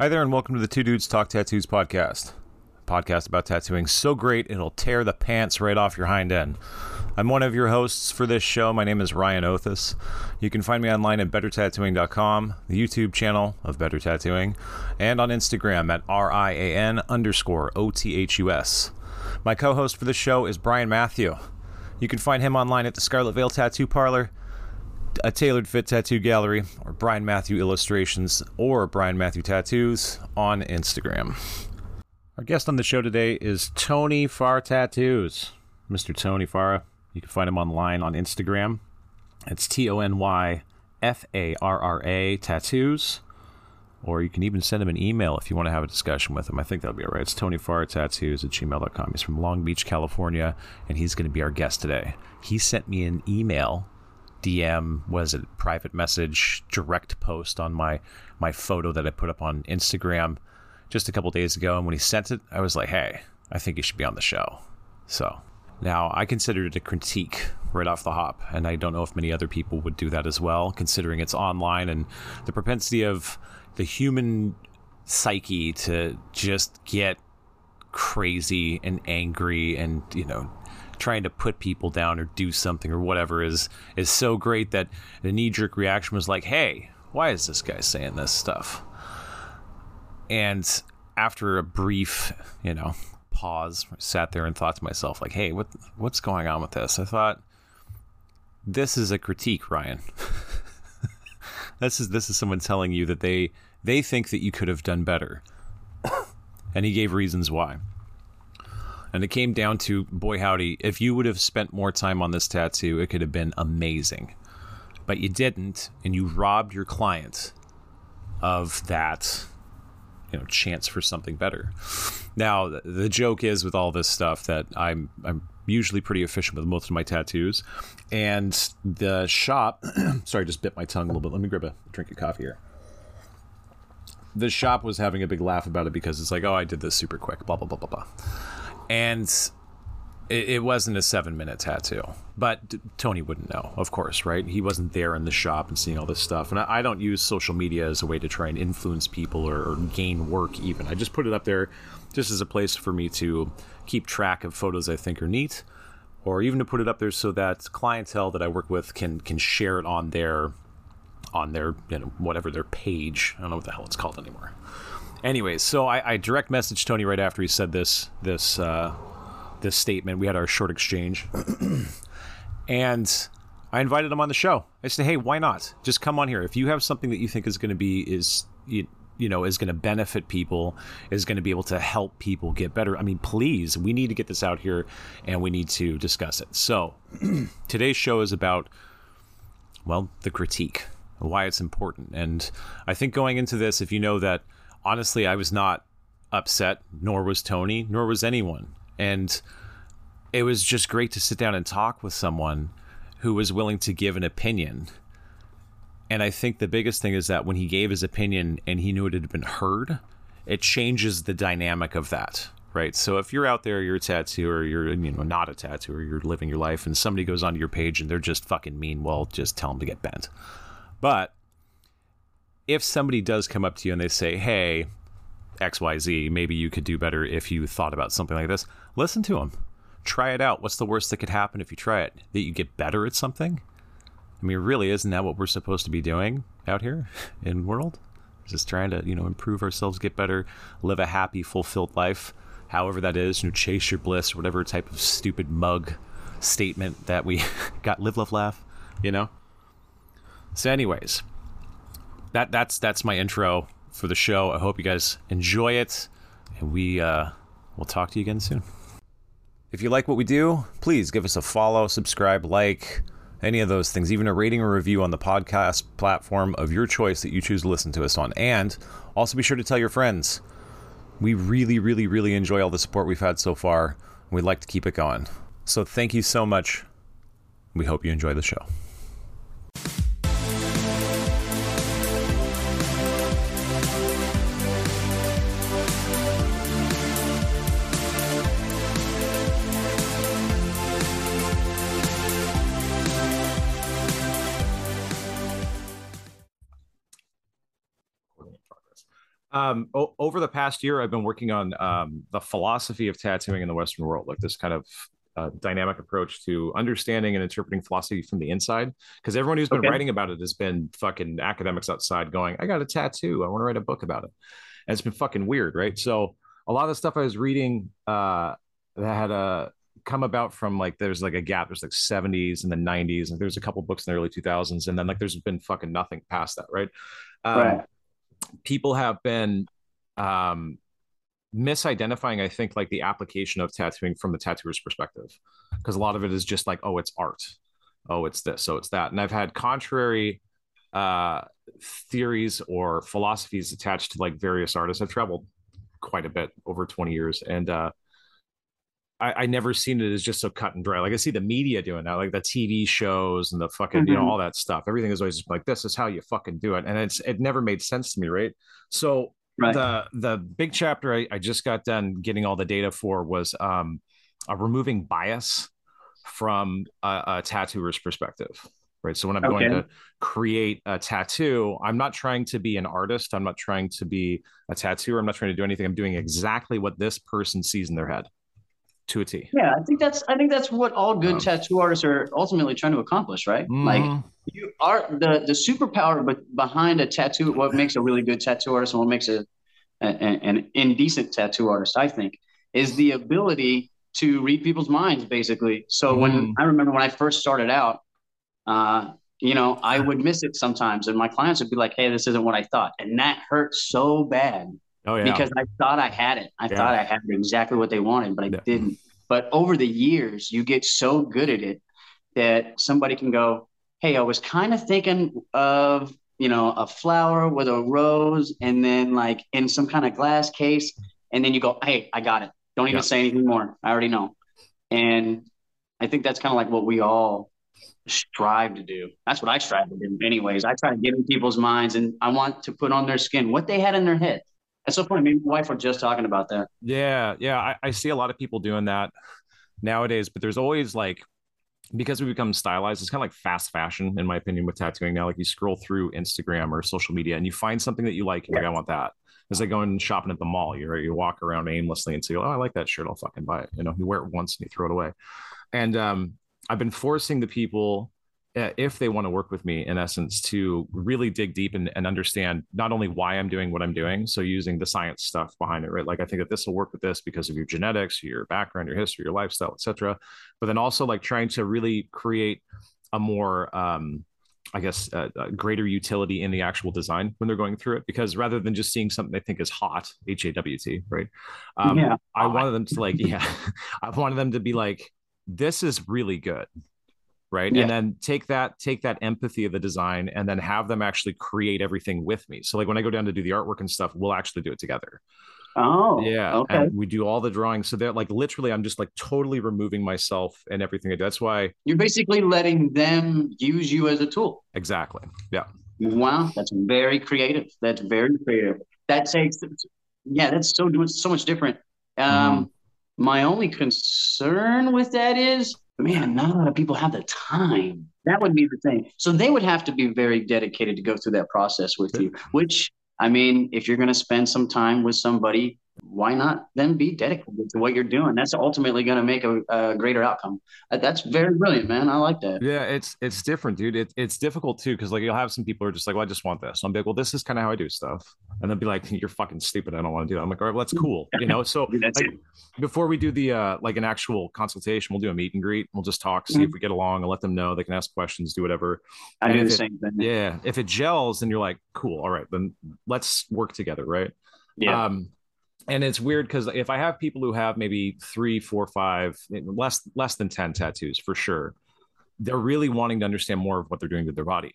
Hi there, and welcome to the Two Dudes Talk Tattoos podcast. A podcast about tattooing so great it'll tear the pants right off your hind end. I'm one of your hosts for this show. My name is Rian Othus. You can find me online at bettertattooing.com, the YouTube channel of Better Tattooing, and on Instagram at R-I-A-N underscore O-T-H-U-S. My co-host for the show is Brian Mathew. You can find him online at the Scarlet Veil Tattoo Parlor, a tailored fit tattoo gallery, or Brian Mathew Illustrations, or Brian Mathew Tattoos on Instagram. Our guest on the show today is Tony Farra Tattoos. Mr. Tony Farra. You can find him online on Instagram. It's T O N Y F A R R A Tattoos. Or you can even send him an email if you want to have a discussion with him. I think that'll be all right. It's Tony Farra Tattoos at gmail.com. He's from Long Beach, California, and he's going to be our guest today. He sent me an email DM was it private message direct post on my my photo that I put up on Instagram just a couple days ago. And when he sent it I was like hey I think he should be on the show. So now I considered it a critique right off the hop. And I don't know if many other people would do that as well considering it's online and the propensity of the human psyche to just get crazy and angry and you know trying to put people down or do something or whatever is is so great that the knee jerk reaction was like, "Hey, why is this guy saying this stuff?" And after a brief, you know, pause, I sat there and thought to myself, like, "Hey, what what's going on with this?" I thought, "This is a critique, Rian. this is this is someone telling you that they they think that you could have done better." and he gave reasons why. And it came down to, boy howdy, if you would have spent more time on this tattoo, it could have been amazing. But you didn't, and you robbed your client of that, you know, chance for something better. Now, the joke is with all this stuff that I'm I'm usually pretty efficient with most of my tattoos, and the shop. sorry, I just bit my tongue a little bit. Let me grab a drink of coffee here the shop was having a big laugh about it because it's like, oh, I did this super quick, blah blah blah blah blah and it, it wasn't a seven minute tattoo. But Tony wouldn't know, of course, right? He wasn't there in the shop and seeing all this stuff. And I, I don't use social media as a way to try and influence people or, or gain work, even. I just put it up there just as a place for me to keep track of photos I think are neat, or even to put it up there so that clientele that I work with can can share it on their on their you know whatever their page. I don't know what the hell it's called anymore. Anyways, so I, I direct messaged Tony right after he said this this uh, this statement. We had our short exchange, and I invited him on the show. I said, "Hey, why not? Just come on here. If you have something that you think is going to be is you, you know is going to benefit people, is going to be able to help people get better. I mean, please, we need to get this out here, and we need to discuss it. So today's show is about well the critique, why it's important, and I think going into this, if you know that." Honestly, I was not upset, nor was Tony, nor was anyone. And it was just great to sit down and talk with someone who was willing to give an opinion. And I think the biggest thing is that when he gave his opinion and he knew it had been heard, it changes the dynamic of that, right? So if you're out there, you're a tattooer, you're you know not a tattooer, you're living your life, and somebody goes onto your page and they're just fucking mean, well, just tell them to get bent. But if somebody does come up to you and they say, hey, XYZ, maybe you could do better if you thought about something like this, listen to them. Try it out. What's the worst that could happen if you try it? That you get better at something? I mean, really, isn't that what we're supposed to be doing out here in world? Just trying to, you know, improve ourselves, get better, live a happy, fulfilled life, however that is, you know, chase your bliss, or whatever type of stupid mug statement that we got live, love, laugh, you know? So, anyways, that that's that's my intro for the show. I hope you guys enjoy it, and we uh, will talk to you again soon. If you like what we do, please give us a follow, subscribe, like, any of those things, even a rating or review on the podcast platform of your choice that you choose to listen to us on. And also be sure to tell your friends. We really, really, really enjoy all the support we've had so far. We'd like to keep it going. So thank you so much. We hope you enjoy the show. Um, o- over the past year, I've been working on um, the philosophy of tattooing in the Western world, like this kind of uh, dynamic approach to understanding and interpreting philosophy from the inside. Because everyone who's been okay. writing about it has been fucking academics outside going, I got a tattoo. I want to write a book about it. And it's been fucking weird, right? So a lot of the stuff I was reading uh, that had uh, come about from like there's like a gap. There's like 70s and the 90s, and there's a couple books in the early 2000s, and then like there's been fucking nothing past that, right? Um, right. People have been um, misidentifying, I think, like the application of tattooing from the tattooer's perspective, because a lot of it is just like, oh, it's art, oh, it's this, so it's that, and I've had contrary uh, theories or philosophies attached to like various artists. I've traveled quite a bit over 20 years, and uh, I, I never seen it as just so cut and dry. Like I see the media doing that, like the TV shows and the fucking, mm-hmm. you know, mm-hmm. all that stuff. Everything is always just like, this is how you fucking do it. And it's, it never made sense to me. Right. So right. the, the big chapter I, I just got done getting all the data for was, um, uh, removing bias from a, a tattooer's perspective right so when i'm okay. going to create a tattoo i'm not trying to be an artist i'm not trying to be a tattooer i'm not trying to do anything i'm doing exactly what this person sees in their head to a T. Yeah, I think that's I think that's what all good um, tattoo artists are ultimately trying to accomplish, right? Mm-hmm. Like you are the the superpower but behind a tattoo, what makes a really good tattoo artist and what makes a, a an indecent tattoo artist, I think, is the ability to read people's minds, basically. So mm-hmm. when I remember when I first started out, uh, you know, I would miss it sometimes, and my clients would be like, "Hey, this isn't what I thought," and that hurt so bad Oh, yeah. Because I thought I had it. I yeah. thought I had exactly what they wanted, but I yeah. didn't. But over the years, you get so good at it that somebody can go, Hey, I was kind of thinking of, you know, a flower with a rose and then like in some kind of glass case. And then you go, Hey, I got it. Don't even say anything more. I already know. And I think that's kind of like what we all strive to do. That's what I strive to do, anyways. I try to get in people's minds and I want to put on their skin what they had in their head. That's some point, Me and my wife were just talking about that. Yeah, yeah. I, I see a lot of people doing that nowadays, but there's always like because we become stylized, it's kind of like fast fashion, in my opinion, with tattooing now. Like you scroll through Instagram or social media and you find something that you like, yeah. like, I want that. It's like going shopping at the mall. You you walk around aimlessly and say, "Oh, I like that shirt. I'll fucking buy it." You know, you wear it once and you throw it away. And um, I've been forcing the people if they want to work with me in essence to really dig deep and, and, understand not only why i'm doing what i'm doing so using the science stuff behind it right like i think that this will work with this because of your genetics your background your history your lifestyle etc but then also like trying to really create a more um, I guess uh, greater utility in the actual design when they're going through it because rather than just seeing something they think is hot, H A W T, right? Um, yeah. I wanted them to like, yeah, I wanted them to be like, this is really good right? Yeah. and then take that take that empathy of the design and then have them actually create everything with me. So like when i go down to do the artwork and stuff we'll actually do it together. Oh yeah okay. and we do all the drawings. So they're like literally i'm just like totally removing myself and everything i do. That's why you're basically letting them use you as a tool. Exactly. Yeah. Wow that's very creative. That's very creative. That takes yeah that's so so much different. Um mm-hmm. my only concern with that is man, not a lot of people have the time. That would be the thing. So they would have to be very dedicated to go through that process with you, which I mean, if you're going to spend some time with somebody why not then be dedicated to what you're doing? That's ultimately going to make a, a, greater outcome. Uh, that's very brilliant, man. I like that. Yeah, it's it's different, dude. It, it's difficult too because like you'll have some people who are just like, well, I just want this. I'm like, well, this is kind of how I do stuff, and they'll be like, you're fucking stupid. I don't want to do that. I'm like, all right, well, that's cool, you know. So like, before we do the uh like an actual consultation, we'll do a meet and greet. We'll just talk, see mm-hmm. if we get along, and let them know they can ask questions, do whatever. I and do the same thing. Yeah, if it gels, then you're like, cool, all right, then let's work together, right? Yeah. Um, and it's weird because if I have people who have maybe three, four, five, eh, less less than ten tattoos for sure, they're really wanting to understand more of what they're doing to their body.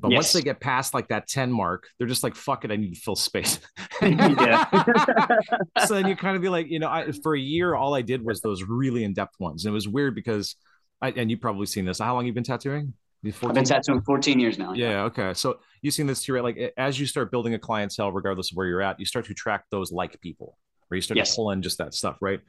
But yes. once they get past like that 10 mark, they're just like, fuck it, I need to fill space. so then you kind of be like, you know, I, for a year, all I did was those really in depth ones. And it was weird because, I, and you've probably seen this. How long you been tattooing? I've been tattooing 14 years now. Yeah. Okay. So you've seen this too, right? Like as you start building a clientele, regardless of where you're at, you start to attract those like people, where you start yes. to pull in just that stuff, right?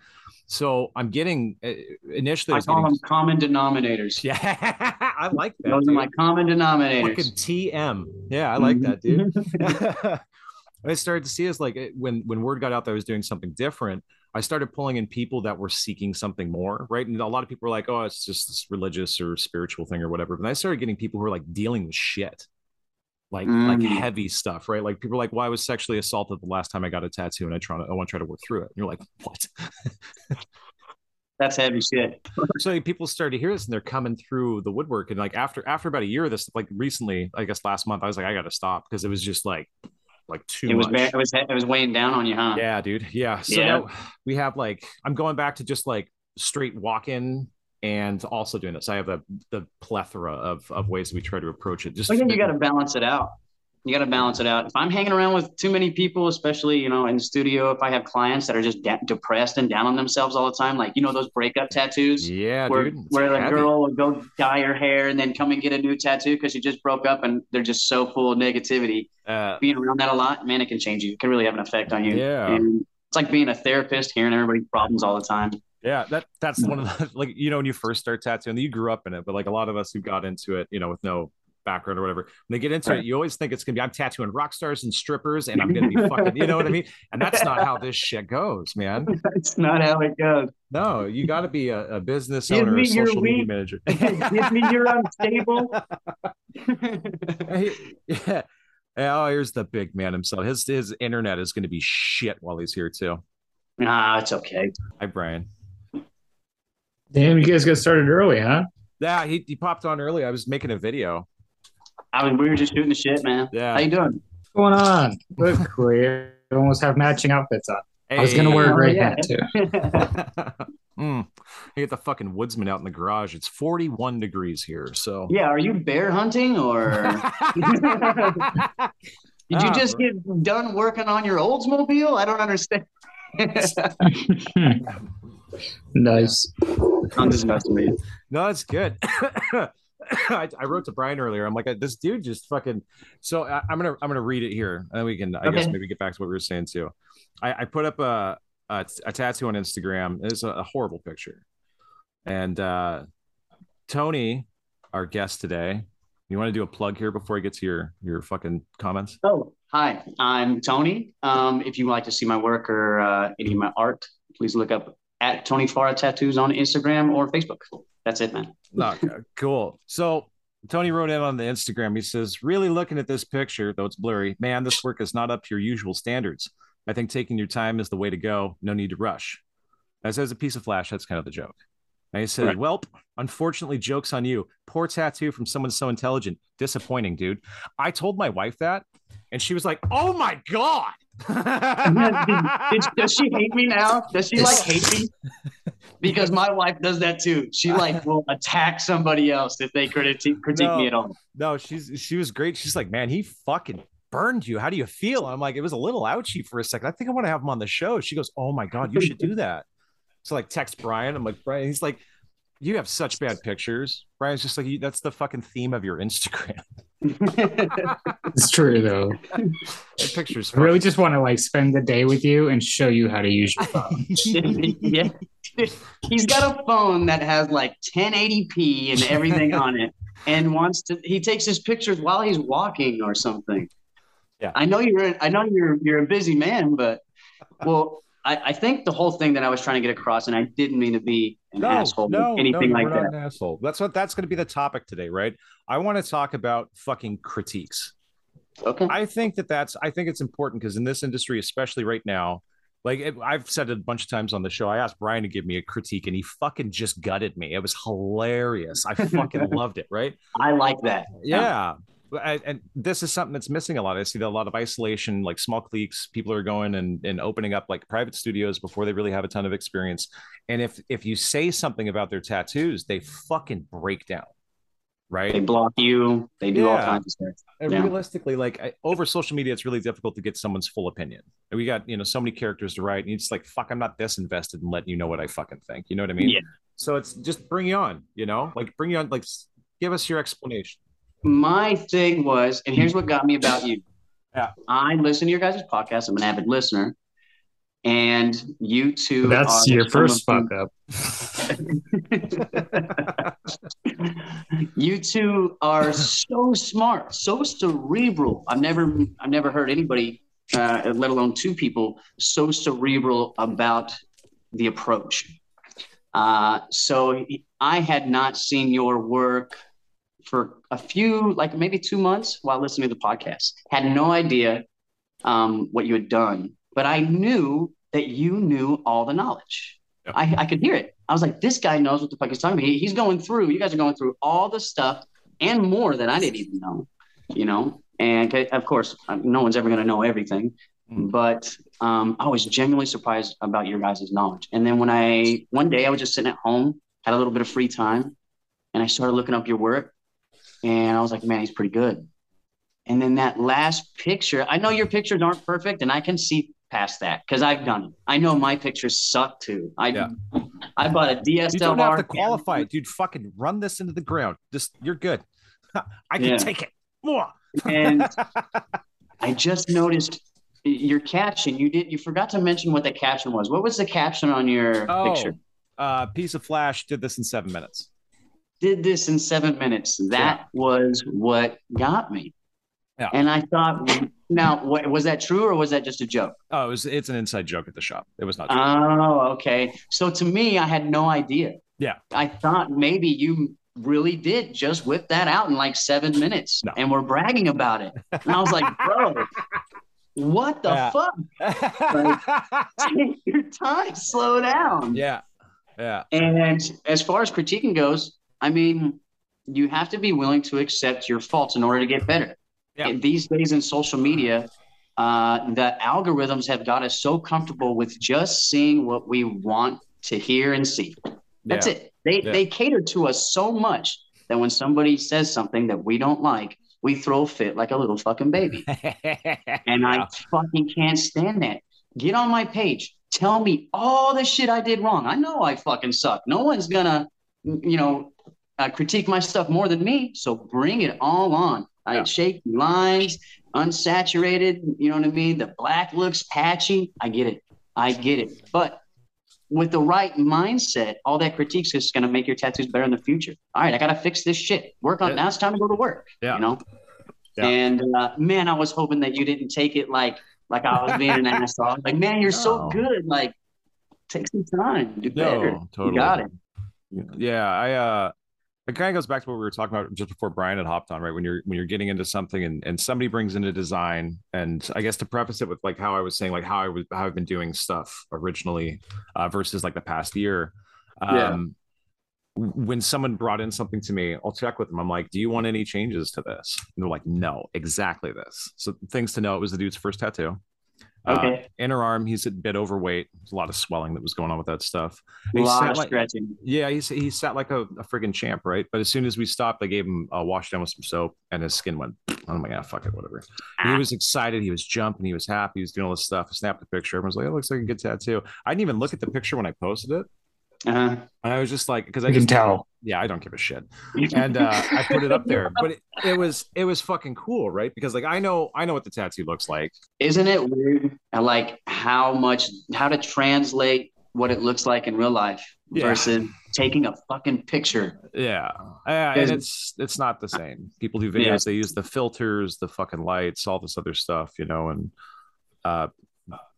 So I'm getting uh, initially. I, I call getting, them common denominators. Yeah, I like that. Those dude. are my common denominators. Fucking TM. Yeah, I like that, dude. I started to see is like when when word got out that I was doing something different, I started pulling in people that were seeking something more, right? And a lot of people were like, "Oh, it's just this religious or spiritual thing or whatever." And I started getting people who were like dealing with shit, like mm. like heavy stuff, right? Like people were like, "Well, I was sexually assaulted the last time I got a tattoo, and I try to I want to try to work through it." And you're like, "What?" That's heavy shit. so people started to hear this, and they're coming through the woodwork. And like after after about a year of this, like recently, I guess last month, I was like, I got to stop because it was just like like too it was much. it was it was weighing down on you, huh? Yeah, dude. Yeah. So yeah. we have like I'm going back to just like straight walk in and also doing this. I have the the plethora of of ways we try to approach it. Just I think you got to balance it out you got to balance it out. If I'm hanging around with too many people, especially you know in the studio, if I have clients that are just de- depressed and down on themselves all the time, like you know those breakup tattoos, yeah, where dude, where the girl will go dye her hair and then come and get a new tattoo because she just broke up and they're just so full of negativity. Uh, being around that a lot, man, it can change you. It can really have an effect on you. Yeah, and it's like being a therapist, hearing everybody's problems all the time. Yeah, that that's one of the like you know when you first start tattooing, you grew up in it, but like a lot of us who got into it, you know, with no background or whatever. When they get into right. it, you always think it's gonna be I'm tattooing rock stars and strippers and I'm gonna be fucking, you know what I mean? And that's not how this shit goes, man. That's not how it goes. No, you got to be a, a, business Give owner, a social media manager. Give me your unstable. yeah. Oh, here's the big man himself. His his internet is going to be shit while he's here too. Nah, it's okay. Hi, Brian. Damn, you guys got started early, huh? Yeah, he, he popped on early. I was making a video. I mean, we were just shooting the shit, man. Yeah. How you doing? What's going on? Look, we almost have matching outfits on. Hey. I was gonna wear a gray oh, yeah. hat too. mm. You get the fucking woodsman out in the garage. It's 41 degrees here. So yeah, are you bear hunting or did you just get done working on your Oldsmobile? I don't understand. nice. I'm just messing with you. No, it's good. I, I, wrote to Brian earlier. I'm like, this dude just fucking. So I, am gonna I'm gonna read it here, and then we can I okay. guess maybe get back to what we were saying too. I, I put up a, a, a tattoo on Instagram. It's a, a horrible picture, and uh, Tony, our guest today, you want to do a plug here before I get to your your fucking comments? Oh, hi, I'm Tony. Um, if you would like to see my work or uh, any of my art, please look up at Tony Farra Tattoos on Instagram or Facebook that's it, man. okay, cool. So Tony wrote in on the Instagram. He says, "Really looking at this picture, though it's blurry, man, this work is not up to your usual standards. I think taking your time is the way to go. No need to rush." As as a piece of flash, that's kind of the joke. And he said, right. "Well, unfortunately, jokes on you. Poor tattoo from someone so intelligent. Disappointing, dude. I told my wife that, and she was like, "Oh my god." does she hate me now? Does she like hate me? Because my wife does that too. She like will attack somebody else if they critique critique no, me at all. No, she's she was great. She's like, man, he fucking burned you. How do you feel? I'm like, it was a little ouchy for a second. I think I want to have him on the show. She goes, oh my god, you should do that. So like text Brian. I'm like, Brian. He's like, you have such bad pictures. Brian's just like, that's the fucking theme of your Instagram. it's true though. That picture's. I really just want to like spend the day with you and show you how to use your phone. yeah, he's got a phone that has like 1080p and everything on it, and wants to. He takes his pictures while he's walking or something. Yeah, I know you're. I know you're. You're a busy man, but well, I, I, think the whole thing that I was trying to get across, and I didn't mean to be an no, asshole, no, anything no, like that. An asshole. That's what that's going to be the topic today, right? I want to talk about fucking critiques. Okay. I think that that's. I think it's important because in this industry, especially right now, like it, I've said it a bunch of times on the show. I asked Brian to give me a critique, and he fucking just gutted me. It was hilarious. I fucking loved it. Right. I like that. Yeah and this is something that's missing a lot. I see a lot of isolation, like small cliques. People are going and, and opening up like private studios before they really have a ton of experience. And if if you say something about their tattoos, they fucking break down. Right? They block you. They do yeah. all kinds of stuff. And yeah. realistically, like I, over social media, it's really difficult to get someone's full opinion. And we got you know so many characters to write, and it's like fuck, I'm not this invested in letting you know what I fucking think. You know what I mean? Yeah. So it's just bring you on. You know, like bring you on. Like give us your explanation my thing was, and here's what got me about you. Yeah. I listen to your guys' podcast. I'm an avid listener. And you two That's your first fuck up. you two are so smart, so cerebral. I've never I've never heard anybody uh, let alone two people, so cerebral about the approach. Uh, so I had not seen your work for a few, like maybe two months while listening to the podcast. Had no idea um, what you had done, but I knew that you knew all the knowledge. I, I could hear it. I was like, this guy knows what the fuck he's talking about. He, he's going through, you guys are going through all the stuff and more that I didn't even know, you know? And of course, no one's ever going to know everything, mm. but um, I was genuinely surprised about your guys' knowledge. And then when I, one day I was just sitting at home, had a little bit of free time, and I started looking up your work. And I was like, man, he's pretty good. And then that last picture, I know your pictures aren't perfect, and I can see past that because I've done it. I know my pictures suck too. I yeah. I bought a DSLR. You don't have to qualify it, dude. Fucking run this into the ground. Just you're good. I can yeah. take it. and I just noticed your caption. You did. You forgot to mention what the caption was. What was the caption on your oh, picture? Uh, piece of flash did this in seven minutes. Did this in seven minutes. That yeah. was what got me. Yeah. And I thought, now, what, was that true or was that just a joke? Oh, it was, it's an inside joke at the shop. It was not true. Oh, okay. So to me, I had no idea. Yeah. I thought maybe you really did just whip that out in like seven minutes no. and we're bragging about it. And I was like, bro, what the yeah. fuck? like, take your time, slow down. Yeah. Yeah. And as far as critiquing goes, I mean, you have to be willing to accept your faults in order to get better. Yeah. These days in social media, uh, the algorithms have got us so comfortable with just seeing what we want to hear and see. That's yeah. it. They yeah. they cater to us so much that when somebody says something that we don't like, we throw fit like a little fucking baby. and I fucking can't stand that. Get on my page. Tell me all the shit I did wrong. I know I fucking suck. No one's gonna, you know, uh, critique my stuff more than me. So bring it all on. I yeah. shaky lines, unsaturated. You know what I mean? The black looks patchy. I get it. I get it. But with the right mindset, all that critique is just going to make your tattoos better in the future. All right, I got to fix this shit. Work on yeah. now. It's time to go to work. Yeah. You know. Yeah. And uh, man, I was hoping that you didn't take it like like I was being an asshole. Like, man, you're no. so good. Like, take some time. Do better. No, totally. You got it. Yeah, I uh it kind of goes back to what we were talking about just before Brian had hopped on, right? When you're when you're getting into something and, and somebody brings in a design, and I guess to preface it with like how I was saying, like how I was how I've been doing stuff originally uh, versus like the past year. Um, yeah. When someone brought in something to me, I'll check with them. I'm like, "Do you want any changes to this?" And they're like, "No, exactly this." So things to know: it was the dude's first tattoo. Uh, okay. Uh, inner arm, he's a bit overweight. There's a lot of swelling that was going on with that stuff. A lot of like, stretching. Yeah, he's he sat like a, a friggin' champ, right? But as soon as we stopped, I gave him a wash down with some soap, and his skin went. oh my ah, fuck it, whatever. Ah. He was excited. He was jumping. He was happy. He was doing all this stuff. I snapped the picture. Everyone's like, it looks like a good tattoo. I didn't even look at the picture when I posted it. Uh-huh. And I was just like, because I you can tell. Yeah, I don't give a shit. And uh, I put it up there, but it, it, was it was fucking cool, right? Because like I know I know what the tattoo looks like. Isn't it weird? Like how much how to translate what it looks like in real life yeah. versus taking a fucking picture. Yeah, yeah, and it's it's not the same. People do videos; yeah. they use the filters, the fucking lights, all this other stuff, you know. And uh,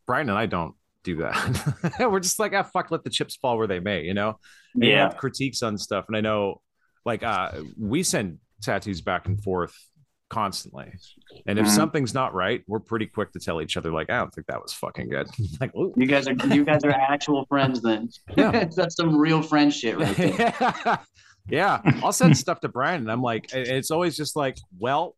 Brian and I don't do that. We're just like, ah, fuck, let the chips fall where they may, you know? And yeah. have critiques on stuff. And I know, like, uh, we send tattoos back and forth constantly. And if mm-hmm. something's not right, we're pretty quick to tell each other, like, I don't think that was fucking good. like, Ooh. you guys are you guys are actual friends then. Yeah. That's some real friend shit right there. yeah. I'll send stuff to Brian and I'm like, it's always just like, well,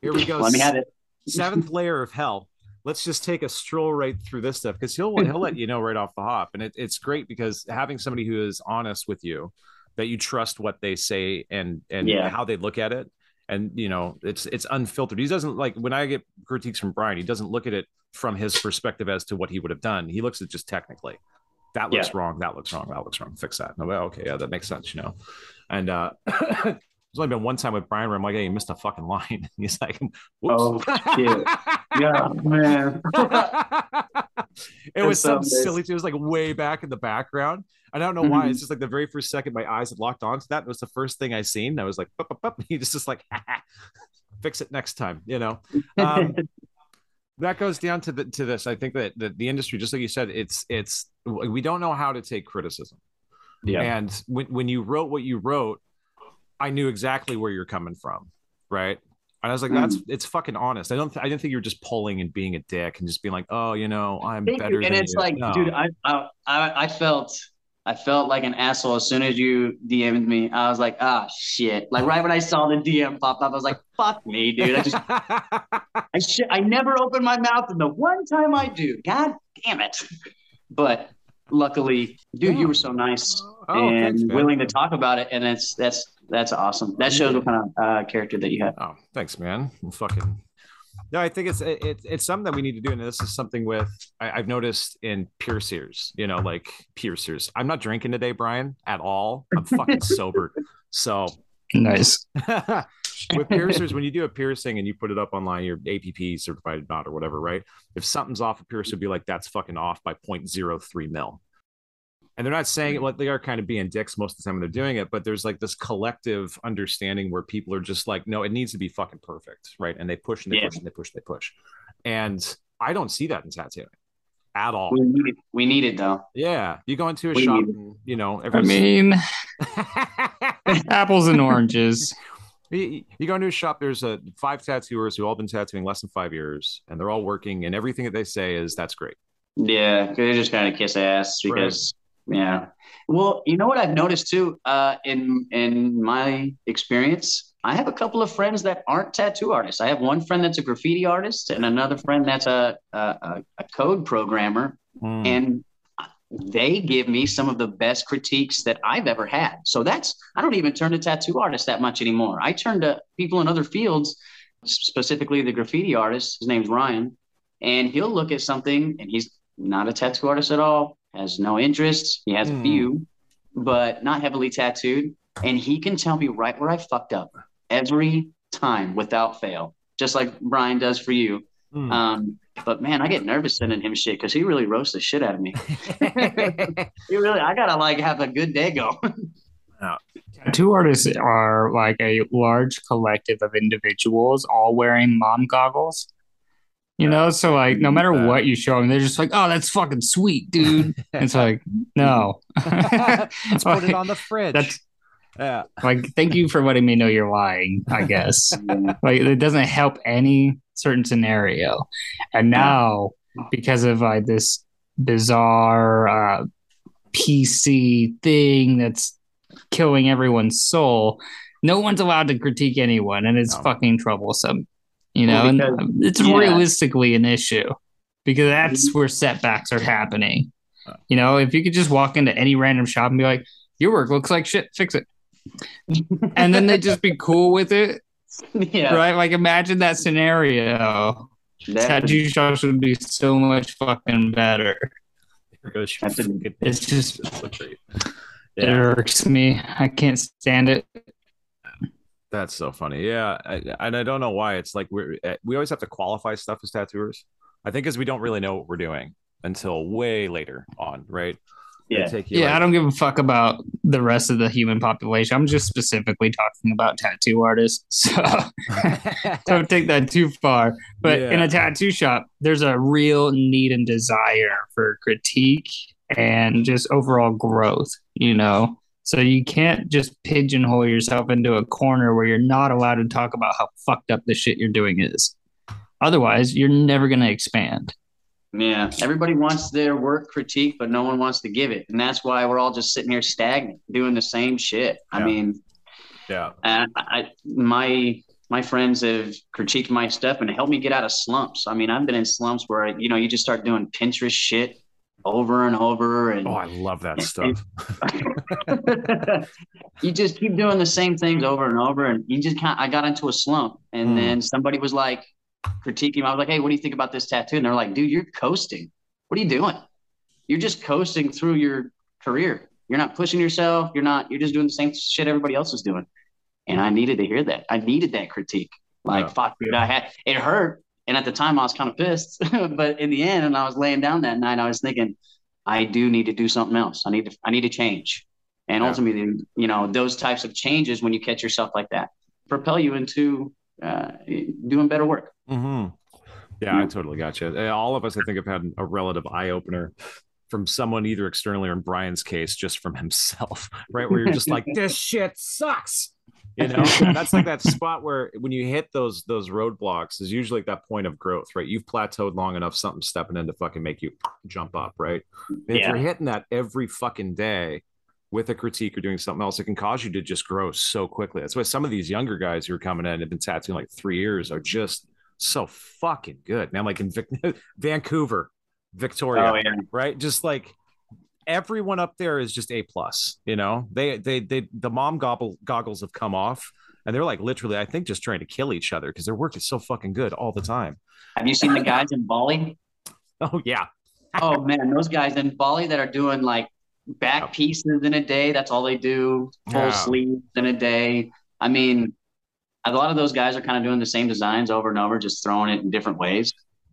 here we go. Let me have it. Seventh layer of hell let's just take a stroll right through this stuff because he'll he'll let you know right off the hop, and it, it's great because having somebody who is honest with you, that you trust what they say and and yeah. how they look at it, and you know it's it's unfiltered. He doesn't like when I get critiques from Brian, he doesn't look at it from his perspective as to what he would have done. He looks at just technically. That looks yeah. wrong. That looks wrong. That looks wrong. Fix that. No, okay, yeah, that makes sense. You know, and uh There's only been one time with Brian where I'm like, hey, you missed a fucking line. He's like, Whoops. oh shit, yeah, man. it was some silly. It was like way back in the background. I don't know mm-hmm. why. It's just like the very first second my eyes had locked onto that. It was the first thing I seen. I was like, bup, bup, bup. he just just like, fix it next time, you know. Um, that goes down to the to this. I think that, that the industry, just like you said, it's it's we don't know how to take criticism. Yeah. And when when you wrote what you wrote, I knew exactly where you're coming from, right? And I was like, that's mm. it's fucking honest. I don't th- I didn't think you were just pulling and being a dick and just being like, oh, you know, I'm Thank better. You. And it's you. like, no. dude, I, I I felt I felt like an asshole as soon as you DM'd me. I was like, ah, shit. Like right when I saw the DM pop up, I was like, fuck me, dude. I just, I sh- I never open my mouth, and the one time I do, god damn it. But luckily, dude, you were so nice oh, and thanks, willing to talk about it, and that's that's that's awesome. That shows what kind of uh, character that you have. Oh, thanks, man. I'm fucking. No, I think it's it, it's something that we need to do, and this is something with I, have noticed in piercers. You know, like piercers. I'm not drinking today, Brian, at all. I'm fucking sober. So nice. with piercers, when you do a piercing and you put it up online, your APP certified not or whatever, right? If something's off a piercer, would be like that's fucking off by 0.03 mil. And they're not saying it like they are kind of being dicks most of the time when they're doing it but there's like this collective understanding where people are just like no it needs to be fucking perfect right? And they push and they yeah. push and they push and they push. And i don't see that in tattooing at all. We need it, we need it though. Yeah. You go into a we shop and, you know i mean apples and oranges you, you go into a shop there's a five tattooers who all been tattooing less than five years and they're all working and everything that they say is that's great yeah they just kind of kiss ass because yeah. Well, you know what I've noticed too, uh, in in my experience, I have a couple of friends that aren't tattoo artists. I have one friend that's a graffiti artist, and another friend that's a a, a code programmer, mm. and they give me some of the best critiques that I've ever had. So that's I don't even turn to tattoo artists that much anymore. I turn to people in other fields, specifically the graffiti artist. His name's Ryan, and he'll look at something, and he's not a tattoo artist at all has no interest. He has mm. a few, but not heavily tattooed. And he can tell me right where I fucked up every time without fail, just like Brian does for you. Mm. Um, but man, I get nervous sending him shit because he really roasts the shit out of me. he really, I gotta like have a good day going. Tattoo artists are like a large collective of individuals all wearing mom goggles you know, so like no matter what you show them, they're just like, "Oh, that's fucking sweet, dude." it's like, no, let's put it on the fridge. That's yeah. Like, thank you for letting me know you're lying. I guess like it doesn't help any certain scenario, and now because of like this bizarre uh, PC thing that's killing everyone's soul, no one's allowed to critique anyone, and it's no. fucking troublesome you know, well, because, and it's yeah. realistically an issue because that's mm-hmm. where setbacks are happening. You know, if you could just walk into any random shop and be like, "Your work looks like shit, fix it," and then they'd just be cool with it, yeah. right? Like, imagine that scenario. That Tattoo shops would be so much fucking better. It's just it irks me. I can't stand it. That's so funny. Yeah, I, and I don't know why it's like we eh, we always have to qualify stuff as tattooers. I think because we don't really know what we're doing until way later on, right? Yeah, yeah. Like, I don't give a fuck about the rest of the human population. I'm just specifically talking about tattoo artists, so don't take that too far. But yeah. in a tattoo shop, there's a real need and desire for critique and just overall growth. You know, so you can't just pigeonhole yourself into a corner where you're not allowed to talk about how fucked up the shit you're doing is. Otherwise, you're never going to expand. Yeah, everybody wants their work critique, but no one wants to give it, and that's why we're all just sitting here stagnant, doing the same shit. Yeah. I mean, yeah, I, I, my my friends have critiqued my stuff and helped me get out of slumps. I mean, I've been in slumps where you know you just start doing Pinterest shit over and over and oh i love that stuff you just keep doing the same things over and over and you just can't i got into a slump and mm. then somebody was like critiquing i was like hey what do you think about this tattoo and they're like dude you're coasting what are you doing you're just coasting through your career you're not pushing yourself you're not you're just doing the same shit everybody else is doing and i needed to hear that i needed that critique like yeah. fuck dude i had it hurt and at the time, I was kind of pissed. but in the end, and I was laying down that night, I was thinking, I do need to do something else. I need to, I need to change. And yeah. ultimately, you know, those types of changes when you catch yourself like that propel you into uh, doing better work. Mm-hmm. Yeah, I totally got you. All of us, I think, have had a relative eye opener from someone either externally or in Brian's case, just from himself, right? Where you're just like, this shit sucks. You know, that's like that spot where when you hit those those roadblocks is usually like that point of growth, right? You've plateaued long enough, something stepping in to fucking make you jump up, right? Yeah. If you're hitting that every fucking day with a critique or doing something else, it can cause you to just grow so quickly. That's why some of these younger guys who are coming in and have been tattooing like three years are just so fucking good, man. Like in Vic- Vancouver, Victoria, oh, yeah. right? Just like everyone up there is just a plus. You know, they they they the mom gobble goggles have come off, and they're like literally, I think, just trying to kill each other because their work is so fucking good all the time. Have you seen the guys in Bali? Oh yeah. oh man, those guys in Bali that are doing like back pieces in a day. That's all they do. Full yeah. sleeves in a day. I mean, a lot of those guys are kind of doing the same designs over and over, just throwing it in different ways.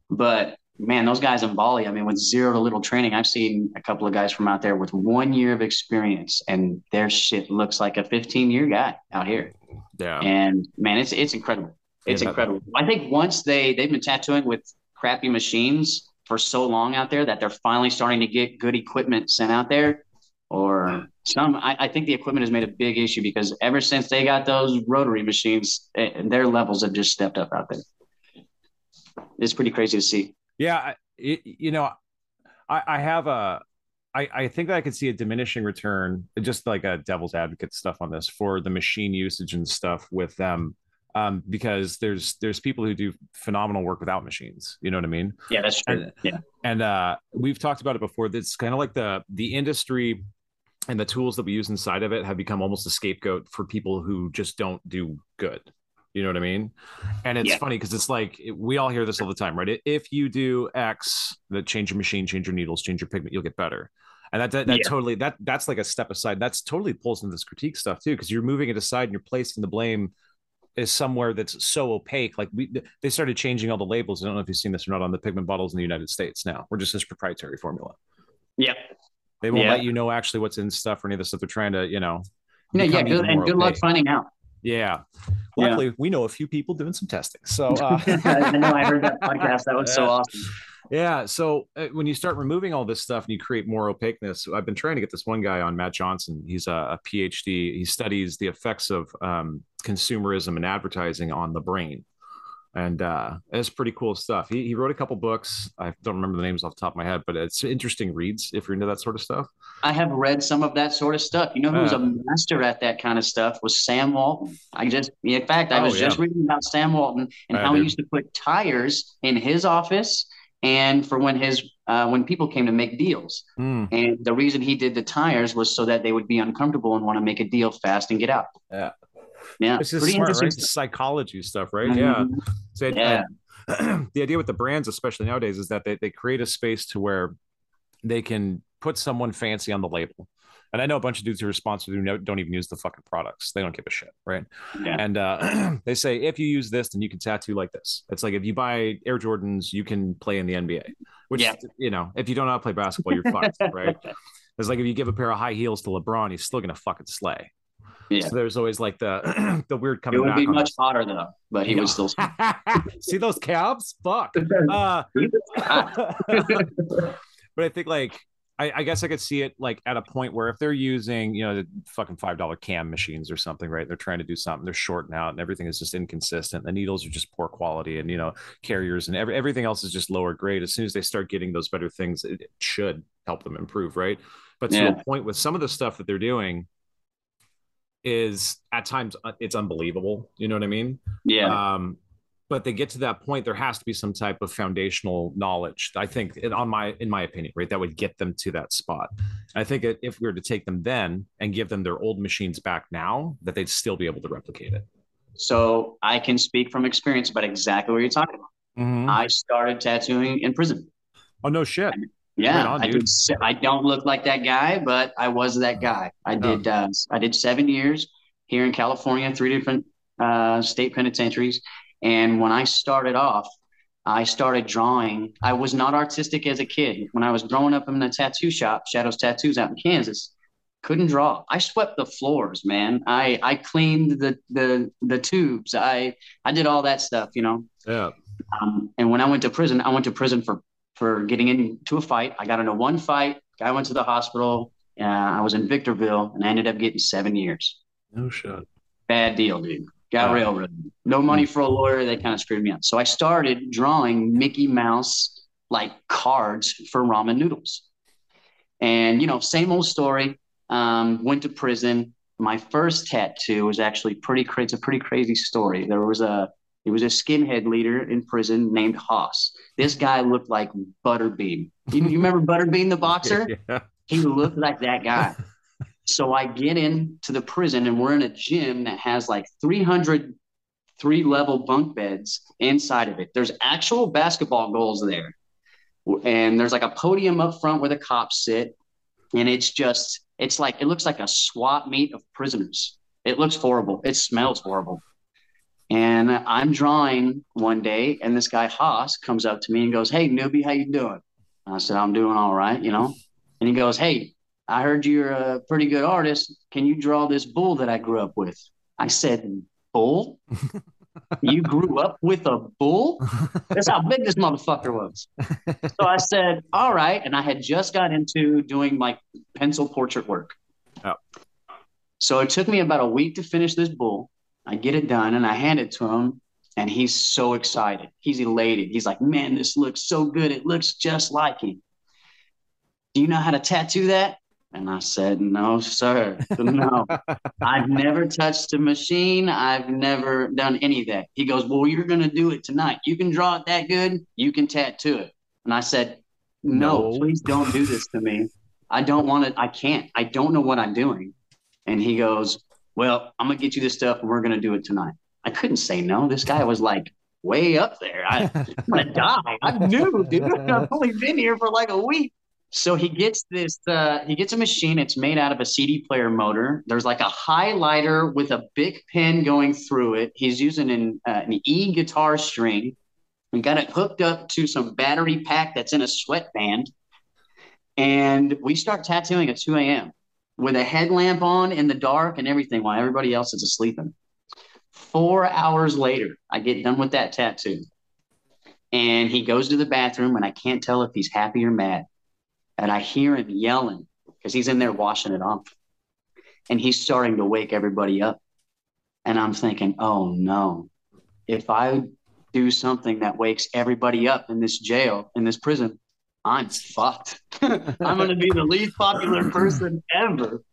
But man, those guys in Bali, I mean, with zero to little training, I've seen a couple of guys from out there with one year of experience, and their shit looks like a 15 year guy out here. Yeah. And man, it's it's incredible. It's yeah, incredible. I think once they they've been tattooing with crappy machines for so long out there that they're finally starting to get good equipment sent out there or some I, I, think the equipment has made a big issue because ever since they got those rotary machines eh, their levels have just stepped up out there. It's pretty crazy to see. Yeah it, you know I, I have a I, I think that I could see a diminishing return, just like a devil's advocate stuff on this for the machine usage and stuff with them um, because there's there's people who do phenomenal work without machines. You know what I mean? Yeah, that's true. And, yeah, and uh, we've talked about it before. That's kind of like the the industry and the tools that we use inside of it have become almost a scapegoat for people who just don't do good. You know what I mean? And it's yeah. funny because it's like we all hear this all the time, right? If you do X, that change your machine, change your needles, change your pigment, you'll get better. And that that, that yeah. totally that that's like a step aside. That's totally pulls into this critique stuff too, because you're moving it aside and you're placing the blame is somewhere that's so opaque. Like we they started changing all the labels. I don't know if you've seen this or not on the pigment bottles in the United States now. We're just this proprietary formula. Yeah. They won't yeah. let you know actually what's in stuff or any of the stuff they're trying to, you know. Yeah, yeah, good, and good luck finding out. Yeah. Luckily, yeah. we know a few people doing some testing. So uh, I know I heard that podcast. That was so awesome. Yeah. So uh, when you start removing all this stuff and you create more opaqueness, I've been trying to get this one guy on, Matt Johnson. He's a, a PhD. He studies the effects of um, consumerism and advertising on the brain and uh, it's pretty cool stuff. He, he wrote a couple books. I don't remember the names off the top of my head, but it's interesting reads if you're into that sort of stuff. I have read some of that sort of stuff. You know, who uh, was a master at that kind of stuff was Sam Walton. I just, in fact, I oh, was yeah. just reading about Sam Walton and how he used to put tires in his office and for when his uh, when people came to make deals. Mm. And the reason he did the tires was so that they would be uncomfortable and want to make a deal fast and get out. Yeah. Yeah, it's just smart, right? Stuff. Psychology stuff, right? Mm-hmm. Yeah. So yeah. the idea with the brands, especially nowadays, is that they, they create a space to where they can put someone fancy on the label. And I know a bunch of dudes who are sponsored who don't even use the fucking products. They don't give a shit, right? Yeah. And uh, they say if you use this, then you can tattoo like this. It's like if you buy Air Jordans, you can play in the NBA. Which yeah. you know, if you don't know how to play basketball, you're fucked, right? It's like if you give a pair of high heels to LeBron, he's still gonna fucking slay. Yeah. So there's always like the the weird coming. It would be much hotter though, but he yeah. would still see those calves. Fuck. Uh, but I think like I, I, guess I could see it like at a point where if they're using you know the fucking five dollar cam machines or something, right? They're trying to do something. They're shorting out and everything is just inconsistent. The needles are just poor quality, and you know carriers and every, everything else is just lower grade. As soon as they start getting those better things, it, it should help them improve, right? But yeah. to a point with some of the stuff that they're doing is at times uh, it's unbelievable. You know what I mean? Yeah. Um, but they get to that point, there has to be some type of foundational knowledge. I think, on my in my opinion, right, that would get them to that spot. I think if we were to take them then and give them their old machines back now, that they'd still be able to replicate it. So I can speak from experience about exactly what you're talking about. Mm-hmm. I started tattooing in prison. Oh no shit! Yeah, on, I, did, I don't look like that guy, but I was that guy. I did uh, I did seven years here in California, three different uh, state penitentiaries, and when I started off, I started drawing. I was not artistic as a kid. When I was growing up in the tattoo shop, Shadows Tattoos out in Kansas, couldn't draw. I swept the floors, man. I I cleaned the the the tubes. I I did all that stuff, you know. Yeah. Um, and when I went to prison, I went to prison for for getting into a fight. I got into one fight. I went to the hospital. Uh, I was in Victorville, and I ended up getting seven years. No shit. Bad deal, dude. Got railroaded. No money for a lawyer. They kind of screwed me out. So I started drawing Mickey Mouse like cards for ramen noodles. And you know, same old story. Um, went to prison. My first tattoo was actually pretty crazy. It's a pretty crazy story. There was a it was a skinhead leader in prison named Hoss. This guy looked like Butterbean. You, you remember Butterbean, the boxer? yeah. He looked like that guy. So I get into the prison and we're in a gym that has like 300 three level bunk beds inside of it. There's actual basketball goals there. And there's like a podium up front where the cops sit. And it's just, it's like, it looks like a swap meet of prisoners. It looks horrible. It smells horrible. And I'm drawing one day, and this guy Hoss comes up to me and goes, "Hey, newbie, how you doing?" I said, "I'm doing all right," you know. And he goes, "Hey, I heard you're a pretty good artist. Can you draw this bull that I grew up with?" I said, "Bull? you grew up with a bull? That's how big this motherfucker was." So I said, "All right," and I had just got into doing like pencil portrait work. Oh. So it took me about a week to finish this bull. I get it done and I hand it to him, and he's so excited. He's elated. He's like, "Man, this looks so good. It looks just like him." Do you know how to tattoo that? And I said, No, sir. No, I've never touched a machine. I've never done any of that. He goes, Well, you're going to do it tonight. You can draw it that good. You can tattoo it. And I said, no, no, please don't do this to me. I don't want to. I can't. I don't know what I'm doing. And he goes, well, I'm gonna get you this stuff and we're gonna do it tonight. I couldn't say no. This guy was like way up there. I, am gonna die. I'm new, dude. I've only been here for like a week. So he gets this. Uh, he gets a machine. It's made out of a CD player motor. There's like a highlighter with a big pin going through it. He's using an, uh, an E guitar string. We got it hooked up to some battery pack that's in a sweatband, and we start tattooing at 2 a.m with a headlamp on in the dark and everything while everybody else is asleep. Four hours later, I get done with that tattoo. And he goes to the bathroom, and I can't tell if he's happy or mad. And I hear him yelling because he's in there washing it off. And he's starting to wake everybody up. And I'm thinking, oh no, if I do something that wakes everybody up in this jail, in this prison, I'm fucked. I'm going to be the least popular person ever.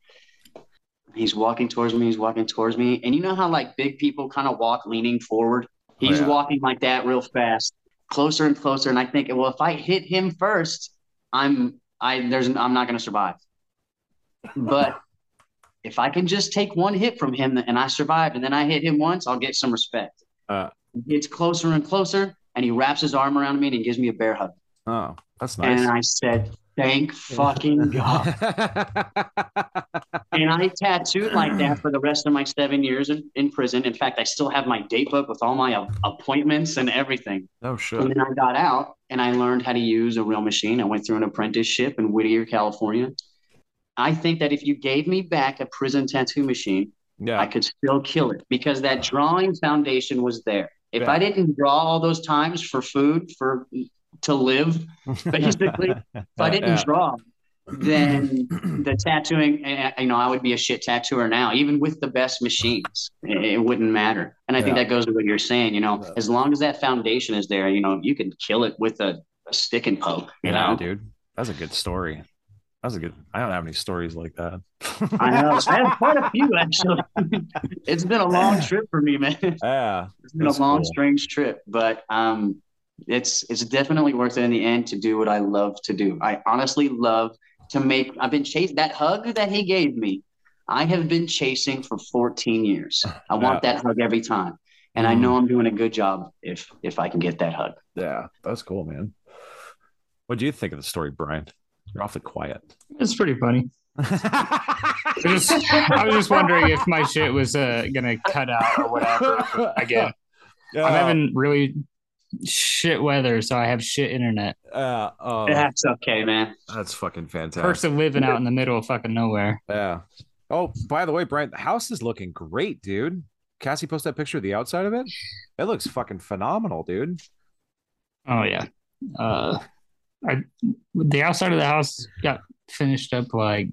He's walking towards me. He's walking towards me. And you know how like big people kind of walk leaning forward? He's oh, yeah. walking like that real fast, closer and closer. And I think, well, if I hit him first, I'm I there's I'm not going to survive. But if I can just take one hit from him and I survive, and then I hit him once, I'll get some respect. Uh, he closer and closer, and he wraps his arm around me and he gives me a bear hug. Oh, that's nice. And I said, thank fucking God. and I tattooed like that for the rest of my seven years in, in prison. In fact, I still have my date book with all my appointments and everything. Oh, sure. And then I got out and I learned how to use a real machine. I went through an apprenticeship in Whittier, California. I think that if you gave me back a prison tattoo machine, yeah. I could still kill it because that drawing foundation was there. If yeah. I didn't draw all those times for food, for to live, basically. if I didn't yeah. draw, then the tattooing, eh, eh, you know, I would be a shit tattooer now, even with the best machines. It, wouldn't matter. And I yeah. think that goes to what you're saying, you know, yeah. as long as that foundation is there, you know, you can kill it with a, a stick and poke, you yeah, know, dude. That's a good story. That's a good. I don't have any stories like that. I know. I have quite a few actually. it's been a long trip for me, man. Yeah, it's been a long, cool. strange trip, but um, it's it's definitely worth it in the end to do what I love to do. I honestly love to make. I've been chasing that hug that he gave me. I have been chasing for 14 years. I want yeah. that hug every time, and mm. I know I'm doing a good job if if I can get that hug. Yeah, that's cool, man. What do you think of the story, Brian? You're awfully quiet. It's pretty funny. I, just, I was just wondering if my shit was uh, gonna cut out or whatever. Again, I'm having really shit weather, so I have shit internet. Uh, oh, that's okay, man. That's fucking fantastic. Perks of living out in the middle of fucking nowhere. Yeah. Oh, by the way, Brian, the house is looking great, dude. Cassie posted that picture of the outside of it. It looks fucking phenomenal, dude. Oh yeah. Uh, I the outside of the house got finished up like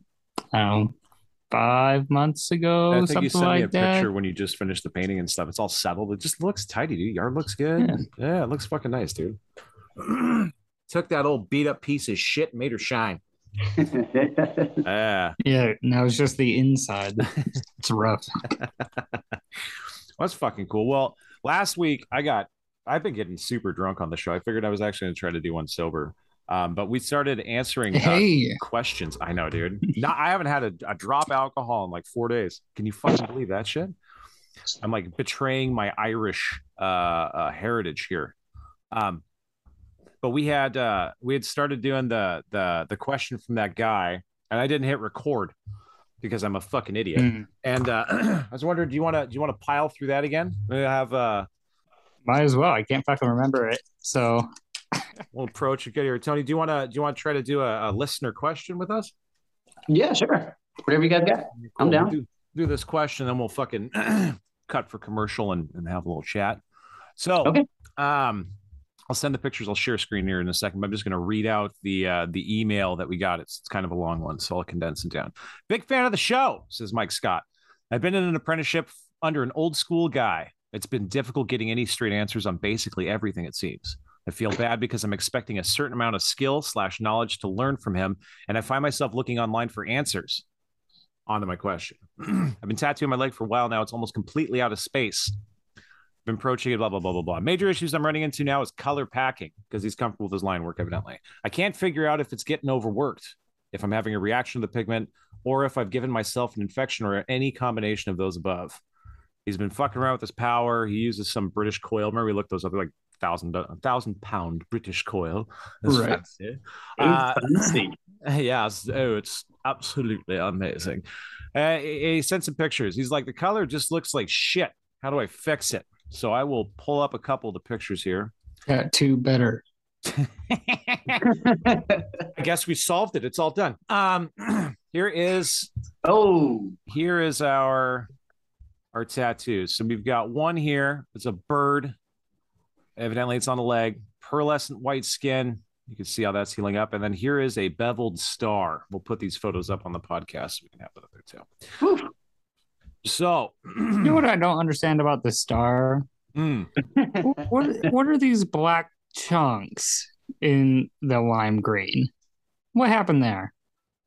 I don't know five months ago. I think something you sent like me a that. picture when you just finished the painting and stuff. It's all settled. It just looks tidy, dude. Yard looks good. Yeah. Yeah, it looks fucking nice, dude. Took that old beat up piece of shit, and made her shine. Yeah. Yeah, no, it's just the inside. it's rough. That's fucking cool. Well, last week I got I've been getting super drunk on the show. I figured I was actually gonna try to do one sober. Um, but we started answering uh, Hey, questions. I know, dude. Not, I haven't had a, a drop alcohol in like four days. Can you fucking believe that shit? I'm like betraying my Irish uh, uh, heritage here. Um, but we had uh, we had started doing the the the question from that guy, and I didn't hit record because I'm a fucking idiot. Mm, And uh, I was wondering, do you want to do you want to pile through that again? We have uh, might as well. I can't fucking remember it. So we'll approach it. Get here, Tony. Do you want to do you want to try to do a, a listener question with us? yeah, sure. Whatever you guys got. I'm down. We'll do, do this question, then we'll fucking cut for commercial and, and have a little chat. So, Okay. um, I'll send the pictures. I'll share screen here in a second. But I'm just going to read out the uh, the email that we got. It's, it's kind of a long one, so I'll condense it down. Big fan of the show, says Mike Scott. I've been in an apprenticeship under an old school guy. It's been difficult getting any straight answers on basically everything. It seems. I feel bad because I'm expecting a certain amount of skill slash knowledge to learn from him, and I find myself looking online for answers. On to my question. I've been tattooing my leg for a while now. It's almost completely out of space. I've Been approaching it, blah, blah, blah, blah, blah. Major issues I'm running into now is color packing because he's comfortable with his line work, evidently. I can't figure out if it's getting overworked, if I'm having a reaction to the pigment, or if I've given myself an infection or any combination of those above. He's been fucking around with his power. He uses some British coil. Remember, we looked those up. They're like thousand thousand pound British coil. That's Right. fancy. Uh, Fancy. yes. Oh, it's absolutely amazing. Uh, he he sent some pictures. He's like, the color just looks like shit. How do I fix it? So I will pull up a couple of the pictures here. Two better. I guess we solved it. It's all done. Um, here is oh, here is our our tattoos. So we've got one here. It's a bird. Evidently, it's on the leg. Pearlescent white skin. You can see how that's healing up. And then here is a beveled star. We'll put these photos up on the podcast. So we can have it up there too. whew. So, You know what I don't understand about the star? mm, what what are these black chunks in the lime green? What happened there?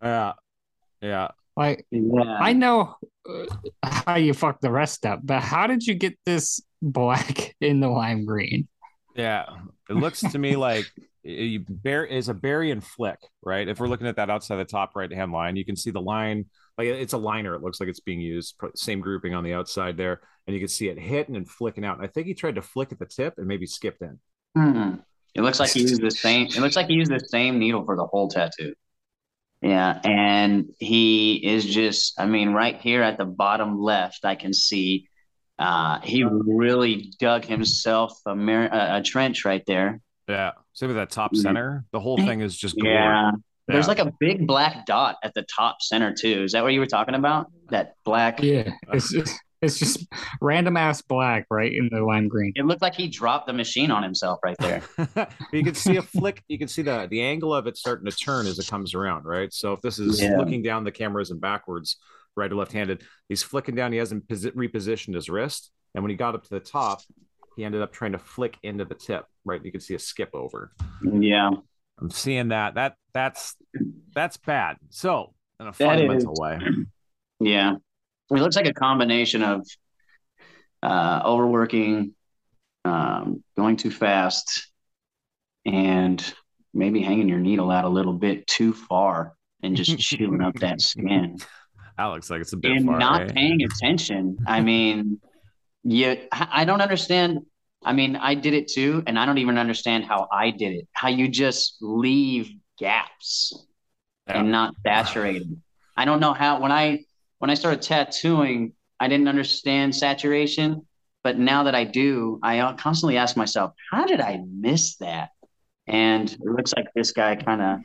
yeah, yeah. Like yeah. I know uh, how you fucked the rest up, but how did you get this black in the lime green? Yeah, it looks to me like you bear is a berry and flick, right? If we're looking at that outside the top right hand line, you can see the line like it's a liner. It looks like it's being used, same grouping on the outside there, and you can see it hitting and flicking out. And I think he tried to flick at the tip and maybe skipped in. Hmm. It looks like he used the same. It looks like he used the same needle for the whole tattoo. Yeah, and he is just. I mean, right here at the bottom left, I can see. Uh, he really dug himself a, mir- a, a trench right there. Yeah, same with that top Mhm. center. The whole thing is just gore. Yeah. There's like a big black dot at the top center too. Is that what you were talking about? That black. Yeah, it's just it's just random ass black right in the lime green. It looked like he dropped the machine on himself right there. you can see a flick. You can see the the angle of it starting to turn as it comes around, right? So if this is Yeah. looking down the camera isn't backwards, right or left handed, he's flicking down. He hasn't posi- repositioned his wrist, and when he got up to the top, he ended up trying to flick into the tip. Right, you can see a skip over. yeah. I'm seeing that. That that's that's bad. So in a That fundamental way, Yeah. It looks like a combination of uh, overworking, um, going too fast, and maybe hanging your needle out a little bit too far and just chewing up that skin looks like it's a bit and far. not right? paying attention. I mean, you, I don't understand. I mean, I did it too, and I don't even understand how I did it. How you just leave gaps Yeah. and not saturated. I don't know how when I when I started tattooing, I didn't understand saturation, but now that I do, I constantly ask myself, how did I miss that? And it looks like this guy kind of.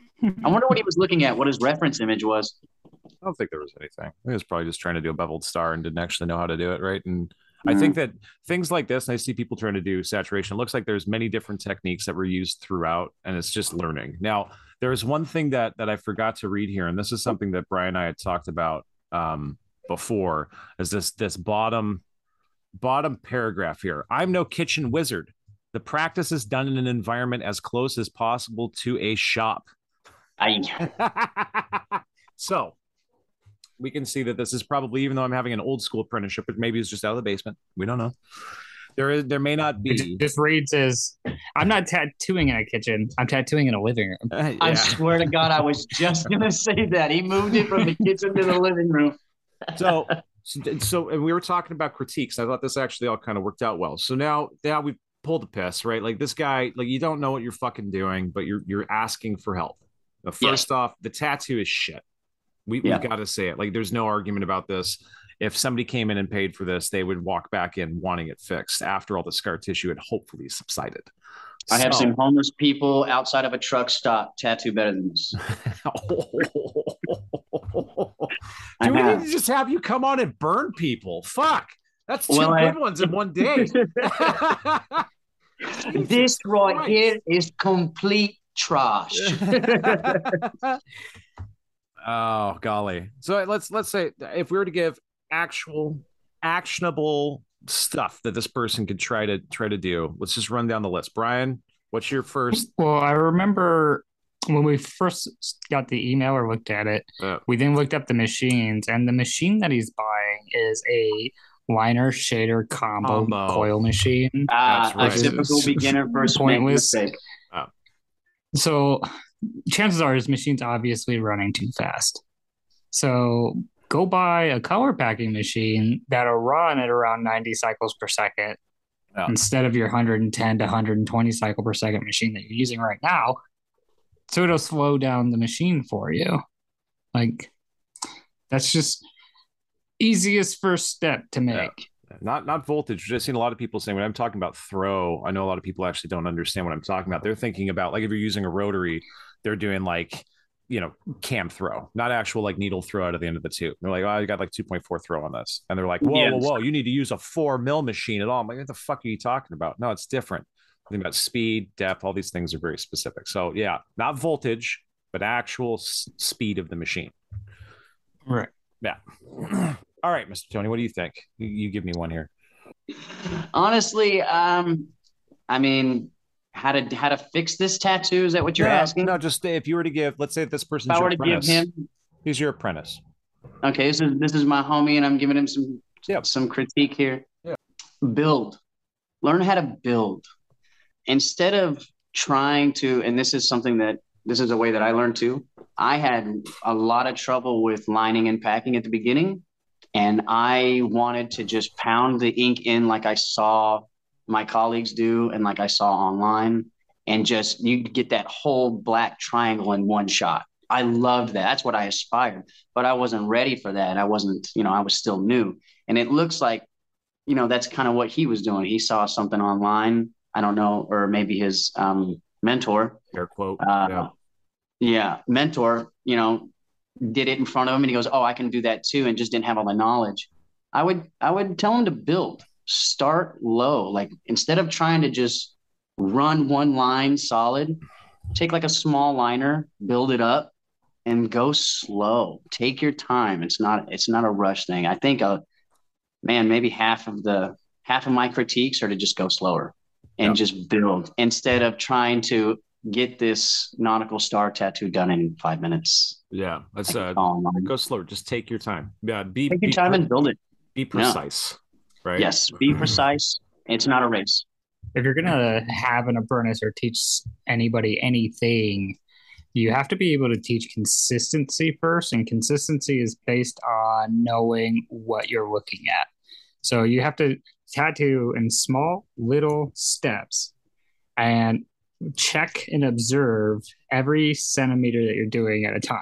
I wonder what he was looking at, what his reference image was. I don't think there was anything. I think he was probably just trying to do a beveled star and didn't actually know how to do it right. And I think that things like this, I see people trying to do saturation. It looks like there's many different techniques that were used throughout, and it's just learning. Now, there is one thing that that I forgot to read here, and this is something that Brian and I had talked about um, before. Is this this bottom bottom paragraph here? I'm no kitchen wizard. The practice is done in an environment as close as possible to a shop. I, so we can see that this is probably, even though I'm having an old school apprenticeship, but maybe it's just out of the basement. We don't know. There is, there may not be. It just reads as I'm not tattooing in a kitchen. I'm tattooing in a living room. Uh, yeah. I swear to God, I was just gonna say that. He moved it from the kitchen to the living room. so, so, and we were talking about critiques. I thought this actually all kind of worked out well. So now, now we pulled the piss, right? Like this guy, like you don't know what you're fucking doing, but you're you're asking for help. first yeah. off, the tattoo is shit. We, yeah. We've got to say it. Like, there's no argument about this. If somebody came in and paid for this, they would walk back in wanting it fixed after all the scar tissue had hopefully subsided. I have seen homeless people outside of a truck stop tattoo better than this. Do we need to just have you come on and burn people? Fuck. That's two well, good I... ones in one day. this right Christ. here is complete trash. Oh golly. So let's let's say if we were to give actual actionable stuff that this person could try to try to do, let's just run down the list. Brian, what's your first? Well, I remember when we first got the email or looked at it, uh, we then looked up the machines, and the machine that he's buying is a liner shader combo, combo. coil machine. Ah, uh, right. a typical beginner first pointless. Mistake. Oh. So chances are his machine's obviously running too fast. So go buy a color packing machine that'll run at around 90 cycles per second yeah. instead of your 110 to 120 cycle per second machine that you're using right now. So it'll slow down the machine for you. Like that's just easiest first step to make. Yeah not not voltage. I've seen a lot of people saying when I'm talking about throw, I know a lot of people actually don't understand what I'm talking about. They're thinking about like if you're using a rotary, they're doing like you know cam throw, not actual like needle throw out of the end of the tube. They're like, oh, I got like 2.4 throw on this, and they're like, whoa, yes. whoa, whoa, you need to use a four mil machine at all. I'm like, what the fuck are you talking about? No, it's different. Think about speed, depth, all these things are very specific. So yeah, not voltage, but actual s- speed of the machine. Right. Yeah. all right, Mr. Tony, what do you think? You, you give me one here. Honestly, um, I mean, how to how to fix this tattoo? Is that what you're yeah, asking? No, just if you were to give, let's say this person's if I were to give him, he's your apprentice. Okay, this is this is my homie, and I'm giving him some yep. some critique here. Yeah. Build, learn how to build instead of trying to. And this is something that this is a way that I learned too. I had a lot of trouble with lining and packing at the beginning, and I wanted to just pound the ink in like I saw my colleagues do and like I saw online and just you get that whole black triangle in one shot. I loved that. That's what I aspired, but I wasn't ready for that. I wasn't, you know, I was still new. And it looks like, you know, that's kind of what he was doing. He saw something online, I don't know, or maybe his um, mentor. Air quote. Uh, yeah. yeah, mentor, you know, did it in front of him and he goes, "Oh, I can do that too," and just didn't have all the knowledge. I would I would tell him to build start low. Like instead of trying to just run one line solid, take like a small liner, build it up, and go slow. Take your time. It's not it's not a rush thing. I think a uh, man, maybe half of the half of my critiques are to just go slower and yep. just build instead of trying to get this nautical star tattoo done in five minutes. Yeah, let's uh, go slower. Just take your time. Yeah, be take your time and build it. Be precise right? Yes, be precise. It's not a race. If you're gonna have an apprentice or teach anybody anything, you have to be able to teach consistency first, and consistency is based on knowing what you're looking at. So you have to tattoo in small little steps and check and observe every centimeter that you're doing at a time.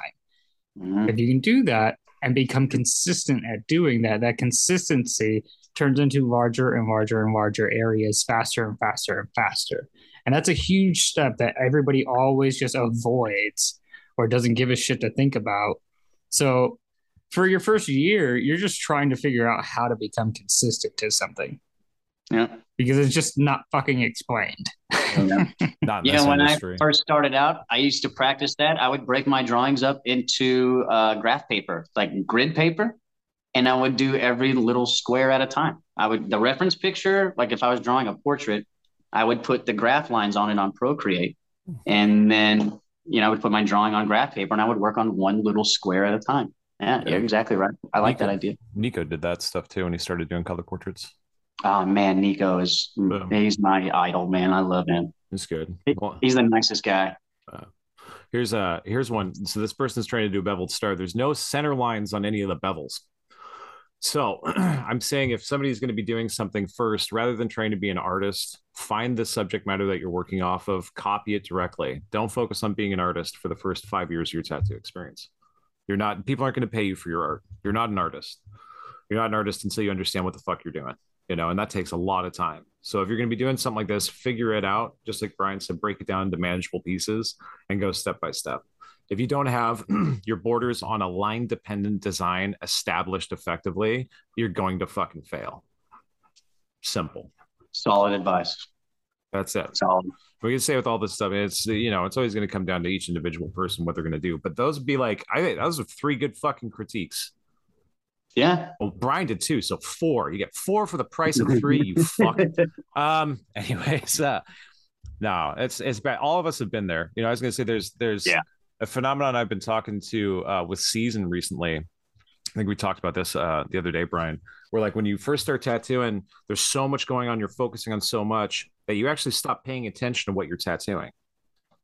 Mm-hmm. If you can do that and become consistent at doing that, that consistency turns into larger and larger and larger areas faster and faster and faster. And that's a huge step that everybody always just avoids or doesn't give a shit to think about. So for your first year, you're just trying to figure out how to become consistent to something. Yeah. Because it's just not fucking explained. Yeah. Not in Yeah, this when industry. I first started out, I used to practice that. I would break my drawings up into uh, graph paper, like grid paper, and I would do every little square at a time. I would the reference picture, like if I was drawing a portrait, I would put the graph lines on it on Procreate, and then you know I would put my drawing on graph paper, and I would work on one little square at a time. Yeah, you're exactly right. I like that idea. Nico did that stuff too when he started doing color portraits. Oh man, Nico is Boom. he's my idol, man. I love him. He's good. He- He's the nicest guy. here's uh here's one. So this person's trying to do a beveled star. There's no center lines on any of the bevels. So I'm saying if somebody's going to be doing something first, rather than trying to be an artist, find the subject matter that you're working off of, copy it directly. Don't focus on being an artist for the first five years of your tattoo experience. You're not people aren't going to pay you for your art. You're not an artist. You're not an artist until you understand what the fuck you're doing. You know, and that takes a lot of time. So if you're going to be doing something like this, figure it out. Just like Brian said, break it down into manageable pieces and go step by step. If you don't have your borders on a line dependent design established effectively, you're going to fucking fail. Simple. Solid advice. That's it. Solid. We can say with all this stuff, it's you know, it's always going to come down to each individual person what they're going to do. But those would be like, I think those are three good fucking critiques. Yeah. Well, Brian did two, so four. You get four for the price of three. You fuck. Um. Anyways, uh, no, it's it's bad. All of us have been there. You know, I was gonna say there's there's Yeah. A phenomenon I've been talking to uh, with Season recently. I think we talked about this uh, the other day, Brian. Where like when you first start tattooing, there's so much going on. You're focusing on so much that you actually stop paying attention to what you're tattooing.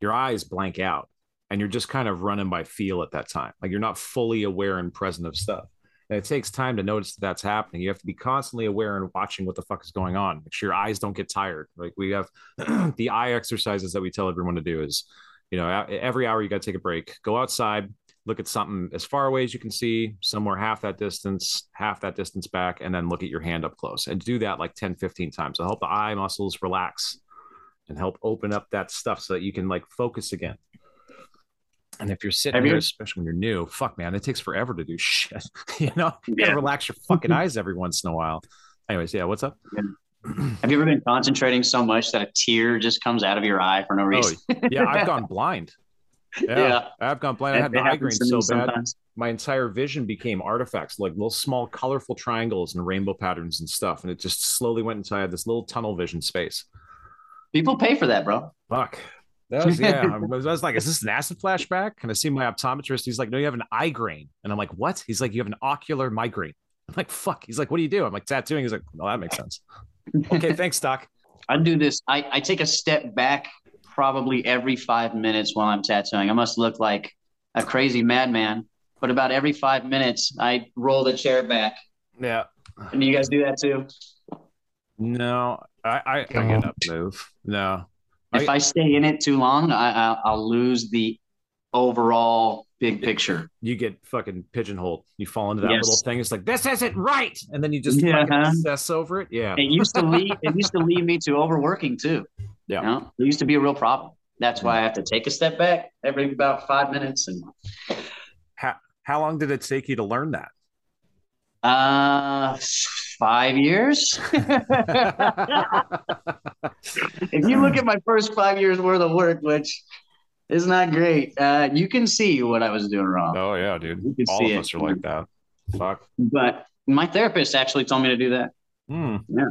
Your eyes blank out, and you're just kind of running by feel at that time. Like you're not fully aware and present of stuff. And it takes time to notice that that's happening. You have to be constantly aware and watching what the fuck is going on. Make sure your eyes don't get tired. Like we have the eye exercises that we tell everyone to do is, you know, every hour you got to take a break, go outside, look at something as far away as you can see, somewhere half that distance, half that distance back, and then look at your hand up close and do that like 10, 15 times. It'll help the eye muscles relax and help open up that stuff so that you can like focus again. And if you're sitting here, especially when you're new, fuck man, it takes forever to do shit. you know, you Yeah. gotta relax your fucking eyes every once in a while. Anyways, yeah, what's up? Have you ever been concentrating so much that a tear just comes out of your eye for no Oh, reason? yeah, I've gone blind. Yeah, I've gone blind. I had migraine so bad, sometimes. my entire vision became artifacts, like little small colorful triangles and rainbow patterns and stuff. And it just slowly went into I had this little tunnel vision space. People pay for that, bro. Fuck. That was yeah. I was, I was like, is this an acid flashback? And I see my optometrist. He's like, no, you have an eye grain. And I'm like, what? He's like, you have an ocular migraine. I'm like, fuck. He's like, what do you do? I'm like, tattooing. He's like, well, that makes sense. okay, thanks, Doc. I do this. I, I take a step back probably every five minutes while I'm tattooing. I must look like a crazy madman, but about every five minutes, I roll the chair back. Yeah. And you guys do that too? No, I I, I get up, move. No, If I stay in it too long, I, I, I'll lose the overall big picture. you get fucking pigeonholed. You fall into that Yes. little thing. It's like this isn't right, and then you just Yeah. obsess over it. Yeah, It used to lead. It used to lead me to overworking too. Yeah. You know, it used to be a real problem. That's why I have to take a step back every about five minutes and how how long did it take you to learn that? uh five years. if you look at my first five years worth of work, which is not that great, uh, you can see what I was doing wrong. oh yeah, dude. You can All see of it. us are like that. Fuck. But my therapist actually told me to do that. Hmm. Yeah.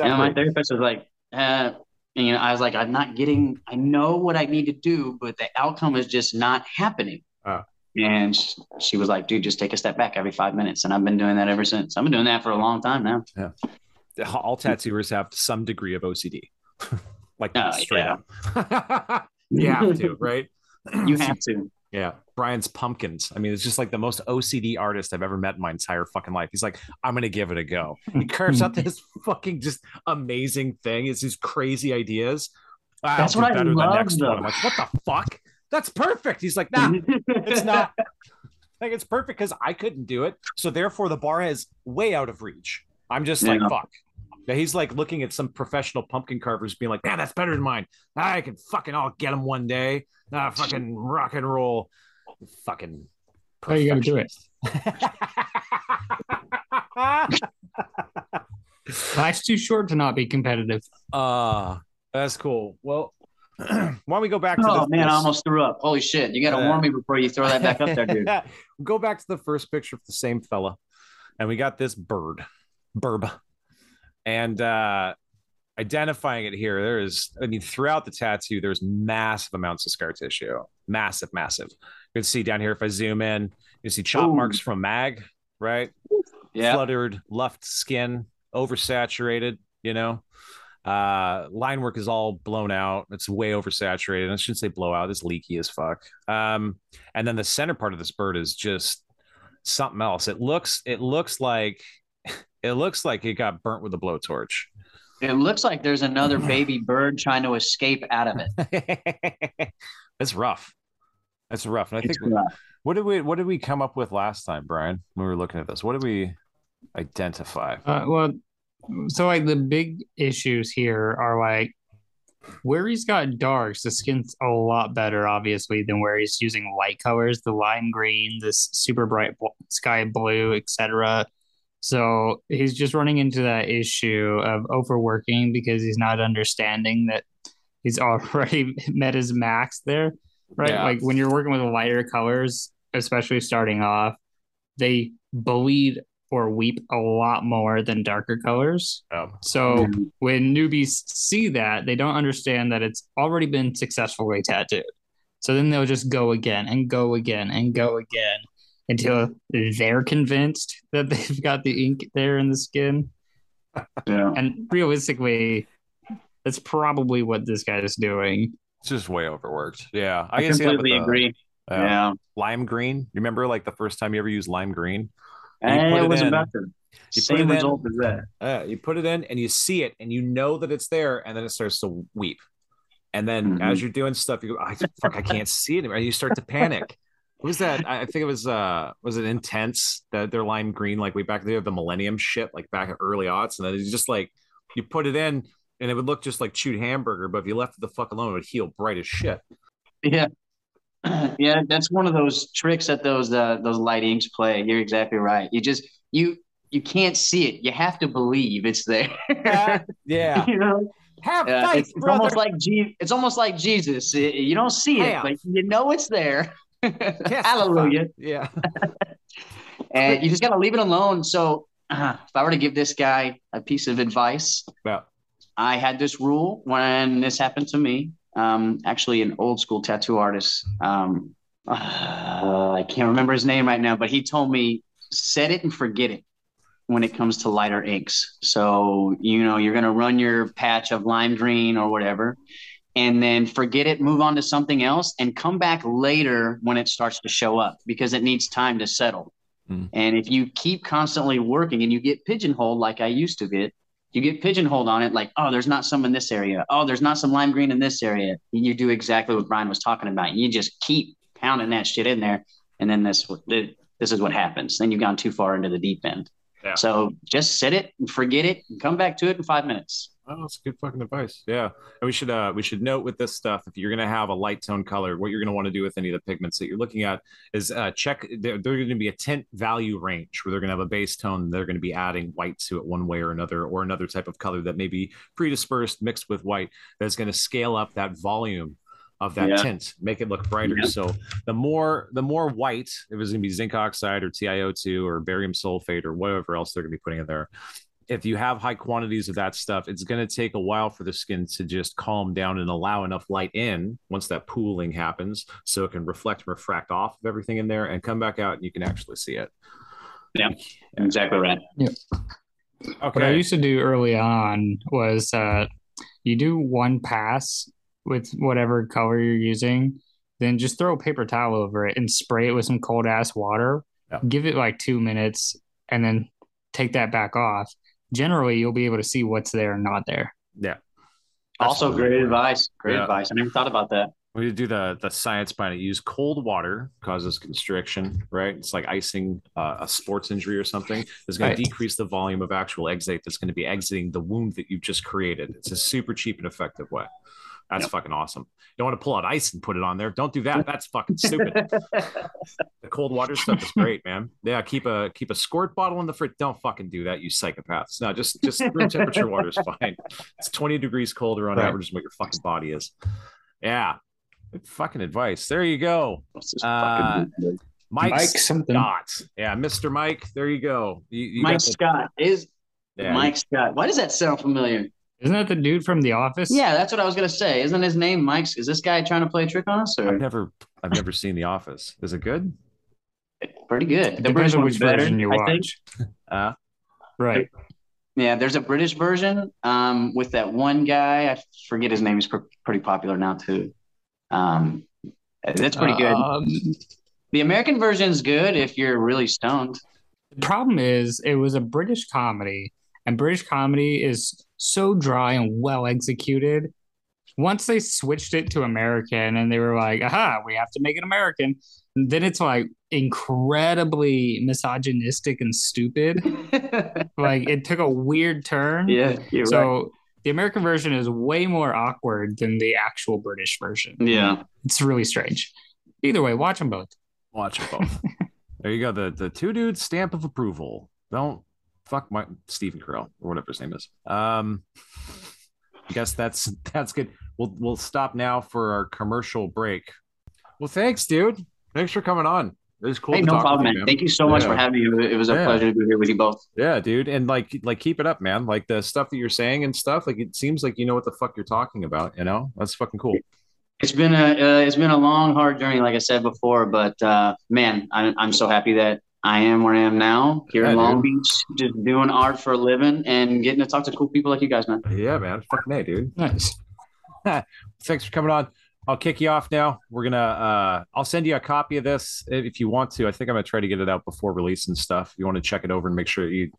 And my therapist was like, uh, you know, I was like, I'm not getting, I know what I need to do, but the outcome is just not happening. Ah. And sh- she was like, dude, just take a step back every five minutes. And I've been doing that ever since. I've been doing that for a long time now. Yeah. All tattooers have some degree of OCD. like Oh, straight yeah. up. you have to, right? You have to. Yeah. Brian's pumpkins. I mean, it's just like the most OCD artist I've ever met in my entire fucking life. He's like, I'm gonna give it a go. He carves out this fucking just amazing thing. It's these crazy ideas. Ah, That's I'll do what I the love, next one. I'm like, what the fuck? That's perfect. He's like, nah, it's not. Like it's perfect because I couldn't do it. So therefore the bar is way out of reach. I'm just like, fuck. Yeah, he's like looking at some professional pumpkin carvers being like, man, that's better than mine. I can fucking I'll get him one day. Ah, fucking rock and roll. Fucking How are you gonna do it? Life's too short to not be competitive. Uh that's cool. Well, why don't we go back to Oh the, man, I almost threw up. Holy shit! You got to Uh, warn me before you throw that back up there, dude. go back to the first picture of the same fella, and we got this bird, burb, and uh, identifying it here. There is, I mean, throughout the tattoo, there's massive amounts of scar tissue, massive, massive. You can see down here if I zoom in, you see chop Ooh. marks from mag, right? Yeah, Fluttered, left skin, oversaturated. You know, uh, line work is all blown out. It's way oversaturated. I shouldn't say blowout. It's leaky as fuck. Um, and then the center part of this bird is just something else. It looks, it looks like, it looks like it got burnt with a blowtorch. it looks like there's another baby bird trying to escape out of it. That's rough. That's rough. And I It's think rough. what did we what did we come up with last time, Brian? When we were looking at this, what did we identify? Uh, well, so like the big issues here are like where he's got darks, the skin's a lot better, obviously, than where he's using light colors, the lime green, this super bright sky blue, etc. So he's just running into that issue of overworking because he's not understanding that he's already met his max there, right? Yeah. Like when you're working with lighter colors, especially starting off, they bleed or weep a lot more than darker colors. Um, So when newbies see that, they don't understand that it's already been successfully tattooed. So then they'll just go again and go again and go again until they're convinced that they've got the ink there in the skin. Yeah. And realistically, that's probably what this guy is doing. it's just way overworked. Yeah, I can see completely the, agree. uh, yeah. Lime green. You remember like the first time you ever used lime green? You And put it it was in. about the You put same it in. result as that. Uh, you put it in and you see it and you know that it's there and then it starts to weep. And then Mhm. as you're doing stuff, you go, I fuck, I can't see it anymore. You start to panic. What was that? I think it was uh was it Intenze that they're lime green like way back there, the millennium shit, like back in early aughts. And then it's just like you put it in and it would look just like chewed hamburger, but if you left it the fuck alone, it would heal bright as shit. Yeah. Yeah, that's one of those tricks that those uh, those light inks play. You're exactly right. You just you you can't see it. You have to believe it's there. yeah. you know, Have Yeah, faith, it's, it's almost like Je- it's almost like Jesus. You don't see it, Have. but you know it's there. Hallelujah. Yeah. And you just got to leave it alone. So, uh, if I were to give this guy a piece of advice, Yeah. I had this rule when this happened to me. Um, actually, an old school tattoo artist. Um, uh, I can't remember his name right now, but he told me set it and forget it when it comes to lighter inks. So, you know, you're going to run your patch of lime green or whatever, and then forget it, move on to something else, and come back later when it starts to show up because it needs time to settle. Mm. And if you keep constantly working and you get pigeonholed like I used to get, you get pigeonholed on it like, oh, there's not some in this area. Oh, there's not some lime green in this area. And You do exactly what Brian was talking about. You just keep pounding that shit in there. And then this, this is what happens. Then you've gone too far into the deep end. Yeah. So just sit it and forget it and come back to it in five minutes. Oh, that's good fucking advice. Yeah, and we should uh we should note with this stuff if you're gonna have a light tone color, what you're gonna want to do with any of the pigments that you're looking at is uh check. They're, they're going to be a tint value range where they're going to have a base tone. They're going to be adding white to it one way or another, or another type of color that may be predispersed mixed with white. That's going to scale up that volume of that Yeah. tint, make it look brighter. Yeah. So the more the more white, if it's going to be zinc oxide or TiO2 or barium sulfate or whatever else they're going to be putting in there, if you have high quantities of that stuff, it's going to take a while for the skin to just calm down and allow enough light in once that pooling happens so it can reflect and refract off of everything in there and come back out and you can actually see it. Yeah. Exactly right. Yeah. Okay. What I used to do early on was uh, you do one pass with whatever color you're using, then just throw a paper towel over it and spray it with some cold ass water. Yeah. Give it like two minutes and then take that back off. Generally, you'll be able to see what's there and not there. Yeah. Also, Absolutely. great advice. Great Yeah. advice. I never thought about that. We do the the science behind it. Use cold water causes constriction, right? It's like icing uh, a sports injury or something. It's going Right. to decrease the volume of actual exit that's going to be exiting the wound that you've just created. It's a super cheap and effective way. That's yep. fucking awesome. You don't want to pull out ice and put it on there. Don't do that. That's fucking stupid. the cold water stuff is great, man. Yeah, keep a keep a squirt bottle in the fridge. Don't fucking do that, you psychopaths. No, just just room temperature water is fine. It's 20 degrees colder on right. average than what your fucking body is. Yeah. Good fucking advice. There you go. Uh, Mike, Mike Scott. Yeah, Mr. Mike. There you go. You, you Mike the... Scott is yeah, Mike Scott. Why does that sound familiar? Isn't that the dude from The Office? Yeah, that's what I was gonna say. Isn't his name Mike? Is this guy trying to play a trick on us? Or? I've never, I've never seen The Office. Is it good? Pretty good. The British which better, version you watch. Uh, right. Yeah, there's a British version um, with that one guy. I forget his name. He's pr- pretty popular now too. Um, that's pretty good. Um, the American version is good if you're really stoned. The problem is, it was a British comedy, and British comedy is so dry and well executed. Once they switched it to American and they were like, aha, we have to make it American, then it's like incredibly misogynistic and stupid. like it took a weird turn. Yeah. so right. the American version is way more awkward than the actual British version. Yeah. It's really strange. Either way, watch them both. Watch them both. there you go. The the two dudes stamp of approval. Don't fuck my Stephen Carell or whatever his name is. Um, I guess that's that's good. We'll we'll stop now for our commercial break. Well, thanks, dude. Thanks for coming on. It was cool. Hey, no problem, man. Thank you so much yeah. for having me. It was a yeah. pleasure to be here with you both. Yeah, dude. And like, like, keep it up, man. Like the stuff that you're saying and stuff. Like, it seems like you know what the fuck you're talking about. You know, that's fucking cool. It's been a uh, it's been a long, hard journey, like I said before. But uh, man, I'm I'm so happy that I am where I am now here yeah, in Long dude. Beach, just doing art for a living and getting to talk to cool people like you guys, man. Yeah, man. Fuck me, dude. Nice. Thanks for coming on. I'll kick you off now. We're gonna uh I'll send you a copy of this if you want to. I think I'm gonna try to get it out before release and stuff. If you want to check it over and make sure you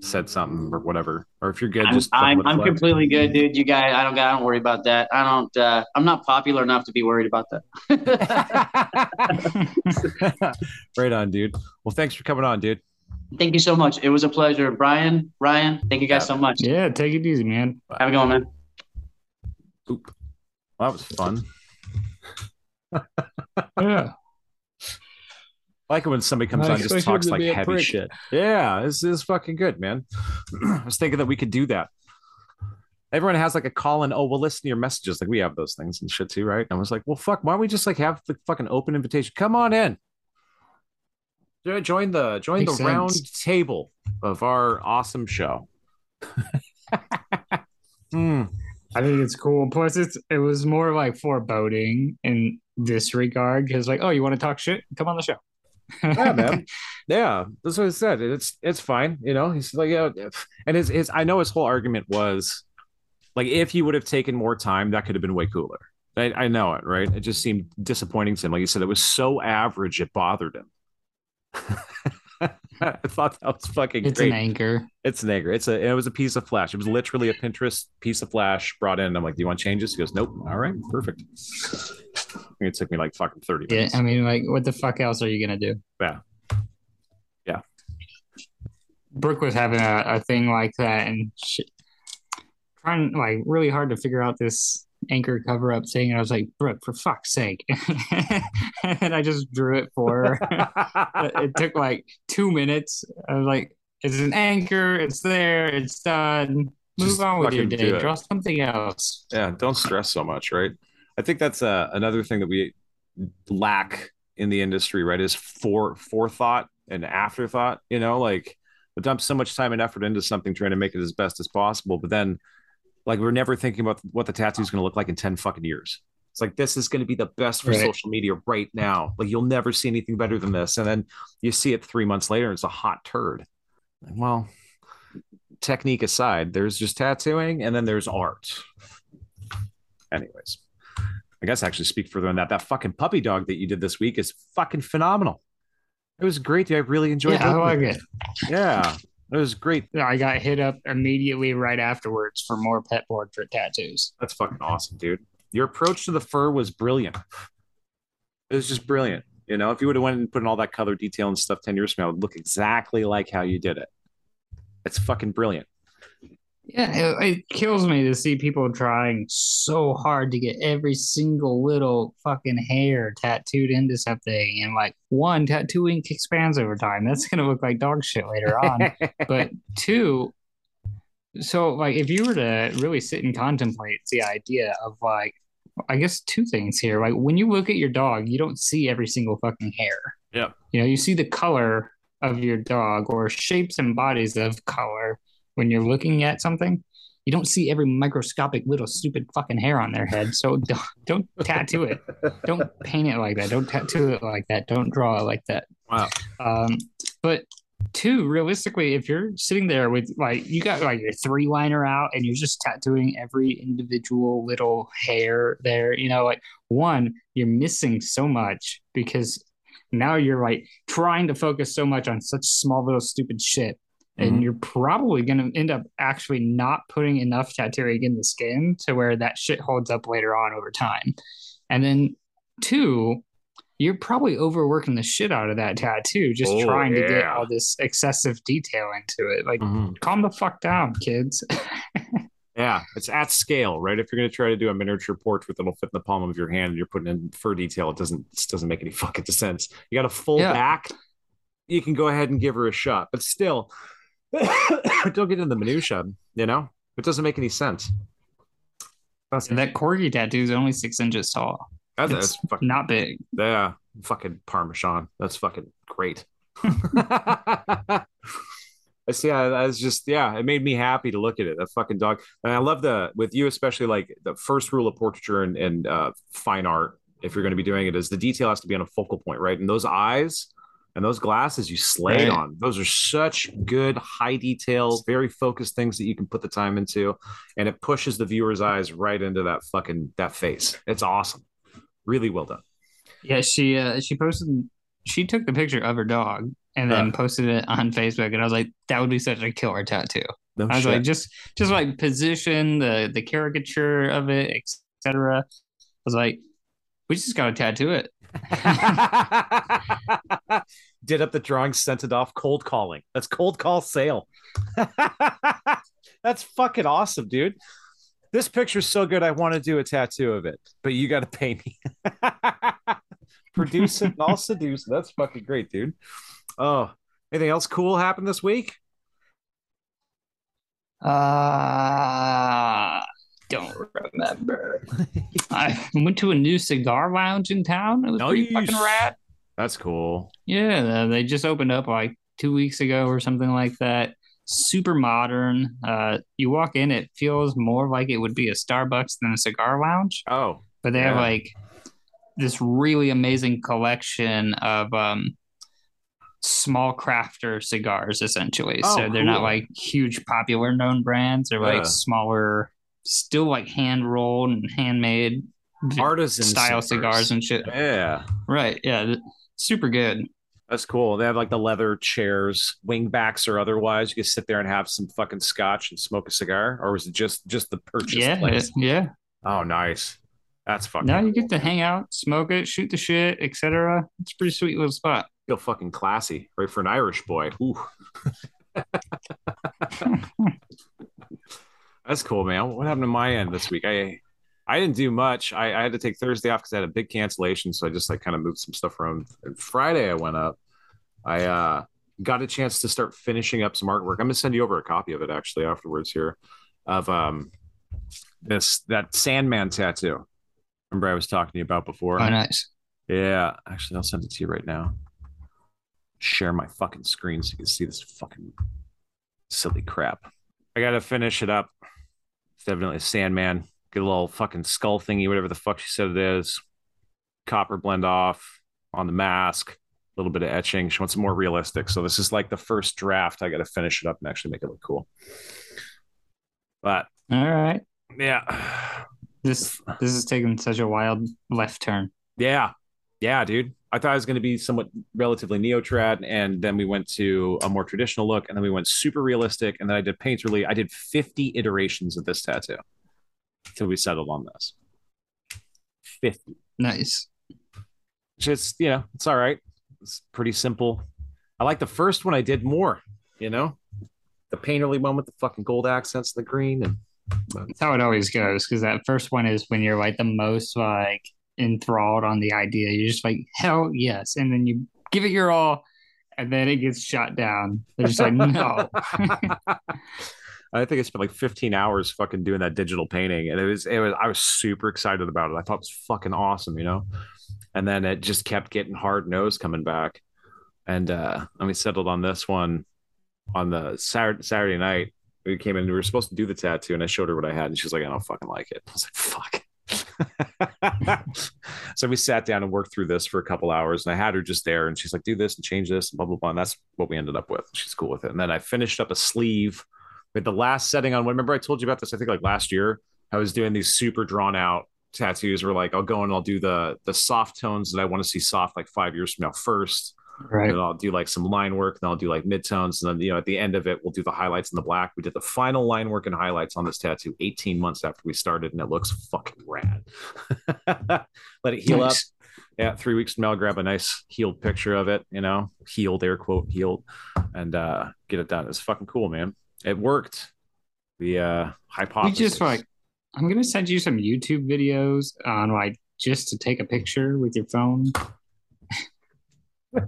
said something or whatever, or if you're good, I'm, just I'm, I'm completely good, dude. You guys, I don't, I don't worry about that. I don't, uh, I'm not popular enough to be worried about that. right on, dude. Well, thanks for coming on, dude. Thank you so much. It was a pleasure, Brian. Rian, thank you guys so much. Yeah, take it easy, man. Have a good one, man. Oop. Well, that was fun. yeah like it when somebody comes on and just talks like heavy shit. Yeah, this is fucking good, man. I was thinking that we could do that. Everyone has like a call and Oh, we'll listen to your messages. Like we have those things and shit too, right? And I was like, well, fuck. Why don't we just like have the fucking open invitation? Come on in. Join the join Makes the sense. round table of our awesome show. Hmm. I think it's cool. Plus, it's it was more like foreboding in this regard because, like, oh, you want to talk shit? Come on the show yeah, man. Yeah, that's what I said. It's it's fine, you know. He's like, yeah, and his his. I know his whole argument was like, if he would have taken more time, that could have been way cooler. I, I know it, right? It just seemed disappointing to him. Like you said, it was so average, it bothered him. I thought that was fucking it's great. an anchor. It's an anchor. It's a it was a piece of flash. It was literally a Pinterest piece of flash brought in. I'm like, do you want changes? He goes, Nope. All right, perfect. it took me like fucking 30 minutes. Yeah, I mean, like, what the fuck else are you gonna do? Yeah. Yeah. Brooke was having a, a thing like that and she, trying like really hard to figure out this anchor cover up thing. And I was like, Brooke, for fuck's sake. and I just drew it for her. it took like two minutes. I was like, it's an anchor, it's there, it's done. Move just on with your day. Draw something else. Yeah, don't stress so much, right? I think that's uh, another thing that we lack in the industry, right? Is for forethought and afterthought. You know, like we dump so much time and effort into something trying to make it as best as possible, but then like we're never thinking about what the tattoo is going to look like in 10 fucking years. It's like this is going to be the best for right. social media right now. Like you'll never see anything better than this. And then you see it three months later, and it's a hot turd. Well, technique aside, there's just tattooing and then there's art. Anyways, I guess I actually speak further on that. That fucking puppy dog that you did this week is fucking phenomenal. It was great. I really enjoyed yeah, it. Like it. Yeah. It was great. I got hit up immediately right afterwards for more pet portrait tattoos. That's fucking awesome, dude. Your approach to the fur was brilliant. It was just brilliant. You know, if you would have went and put in all that color detail and stuff 10 years from now, it would look exactly like how you did it. It's fucking brilliant. Yeah, it, it, kills me to see people trying so hard to get every single little fucking hair tattooed into something. And like, one, tattoo ink expands over time. That's going to look like dog shit later on. but two, so like, if you were to really sit and contemplate the idea of like, I guess two things here. Like, when you look at your dog, you don't see every single fucking hair. Yeah. You know, you see the color of your dog or shapes and bodies of color when you're looking at something, you don't see every microscopic little stupid fucking hair on their head. So don't, don't tattoo it. Don't paint it like that. Don't tattoo it like that. Don't draw it like that. Wow. Um, but two, realistically, if you're sitting there with like you got like your three liner out and you're just tattooing every individual little hair there, you know, like one, you're missing so much because now you're like trying to focus so much on such small little stupid shit and mm-hmm. you're probably going to end up actually not putting enough tattooing in the skin to where that shit holds up later on over time. And then two, you're probably overworking the shit out of that tattoo, just oh, trying yeah. to get all this excessive detail into it. Like, mm-hmm. calm the fuck down, kids. yeah, it's at scale, right? If you're going to try to do a miniature portrait that'll fit in the palm of your hand, and you're putting in fur detail, it doesn't it doesn't make any fucking sense. You got a full yeah. back. You can go ahead and give her a shot, but still, don't get into the minutia. You know, it doesn't make any sense. And that corgi tattoo is only six inches tall. That's, that's fucking, not big. Yeah, fucking parmesan. That's fucking great. I see. I, I was just yeah. It made me happy to look at it. That fucking dog. And I love the with you especially like the first rule of portraiture and, and uh, fine art. If you're going to be doing it, is the detail has to be on a focal point, right? And those eyes and those glasses you slayed right. on. Those are such good, high detail, very focused things that you can put the time into, and it pushes the viewer's eyes right into that fucking that face. It's awesome, really well done. Yeah, she uh, she posted. She took the picture of her dog and then uh, posted it on Facebook, and I was like, that would be such a killer tattoo. No I was shit. like, just just like position the the caricature of it, etc. I was like, we just got to tattoo it. Did up the drawing, sent it off. Cold calling. That's cold call sale. That's fucking awesome, dude. This picture's so good. I want to do a tattoo of it, but you got to pay me. Produce it and I'll seduce. That's fucking great, dude. Oh, anything else cool happened this week? Uh don't remember. I went to a new cigar lounge in town. It was nice. pretty fucking rad. That's cool. Yeah, they just opened up like two weeks ago or something like that. Super modern. Uh, you walk in, it feels more like it would be a Starbucks than a cigar lounge. Oh, but they yeah. have like this really amazing collection of um, small crafter cigars, essentially. Oh, so they're cool. not like huge popular known brands. They're like yeah. smaller still like hand rolled and handmade artisan style cigars. cigars and shit. Yeah. Right. Yeah. Super good. That's cool. They have like the leather chairs, wing backs or otherwise. You can sit there and have some fucking scotch and smoke a cigar, or was it just just the purchase yeah, place? Yeah. Oh, nice. That's fucking. Now you get to hang out, smoke it, shoot the shit, etc. It's a pretty sweet little spot. Feel fucking classy, right for an Irish boy. Ooh. That's cool, man. What happened to my end this week? I I didn't do much. I, I had to take Thursday off because I had a big cancellation, so I just like kind of moved some stuff around. And Friday I went up. I uh, got a chance to start finishing up some artwork. I'm gonna send you over a copy of it actually afterwards here, of um this that Sandman tattoo. Remember I was talking to you about before? Oh, nice. Yeah, actually, I'll send it to you right now. Share my fucking screen so you can see this fucking silly crap. I gotta finish it up. It's definitely a Sandman. Get a little fucking skull thingy, whatever the fuck she said it is. Copper blend off on the mask. A little bit of etching. She wants it more realistic. So this is like the first draft. I got to finish it up and actually make it look cool. But all right, yeah. This this is taking such a wild left turn. Yeah, yeah, dude. I thought it was going to be somewhat relatively neo trad, and then we went to a more traditional look, and then we went super realistic, and then I did painterly. I did 50 iterations of this tattoo until we settled on this. 50. Nice. Just, you know, it's all right. It's pretty simple. I like the first one I did more, you know? the painterly one with the fucking gold accents and the green and that's how it always goes because that first one is when you're like the most like enthralled on the idea you're just like hell yes and then you give it your all and then it gets shot down they're just like no I think I spent like 15 hours fucking doing that digital painting, and it was it was I was super excited about it. I thought it was fucking awesome, you know. And then it just kept getting hard nose coming back, and uh, and we settled on this one on the Saturday, Saturday night. We came in, we were supposed to do the tattoo, and I showed her what I had, and she's like, "I don't fucking like it." I was like, "Fuck." so we sat down and worked through this for a couple hours, and I had her just there, and she's like, "Do this and change this," and blah blah blah. And that's what we ended up with. She's cool with it. And then I finished up a sleeve with the last setting on. Remember, I told you about this. I think like last year, I was doing these super drawn out tattoos where like I'll go and I'll do the the soft tones that I want to see soft like five years from now first. Right And I'll do like some line work, and I'll do like mid tones, and then you know at the end of it, we'll do the highlights in the black. We did the final line work and highlights on this tattoo 18 months after we started, and it looks fucking rad. Let it heal Nice. up. Yeah, three weeks from now, I'll grab a nice healed picture of it, you know, healed, air quote, healed, and uh get it done. It's fucking cool, man. It worked. The uh we hypothesis. just like i'm gonna send you some youtube videos on like just to take a picture with your phone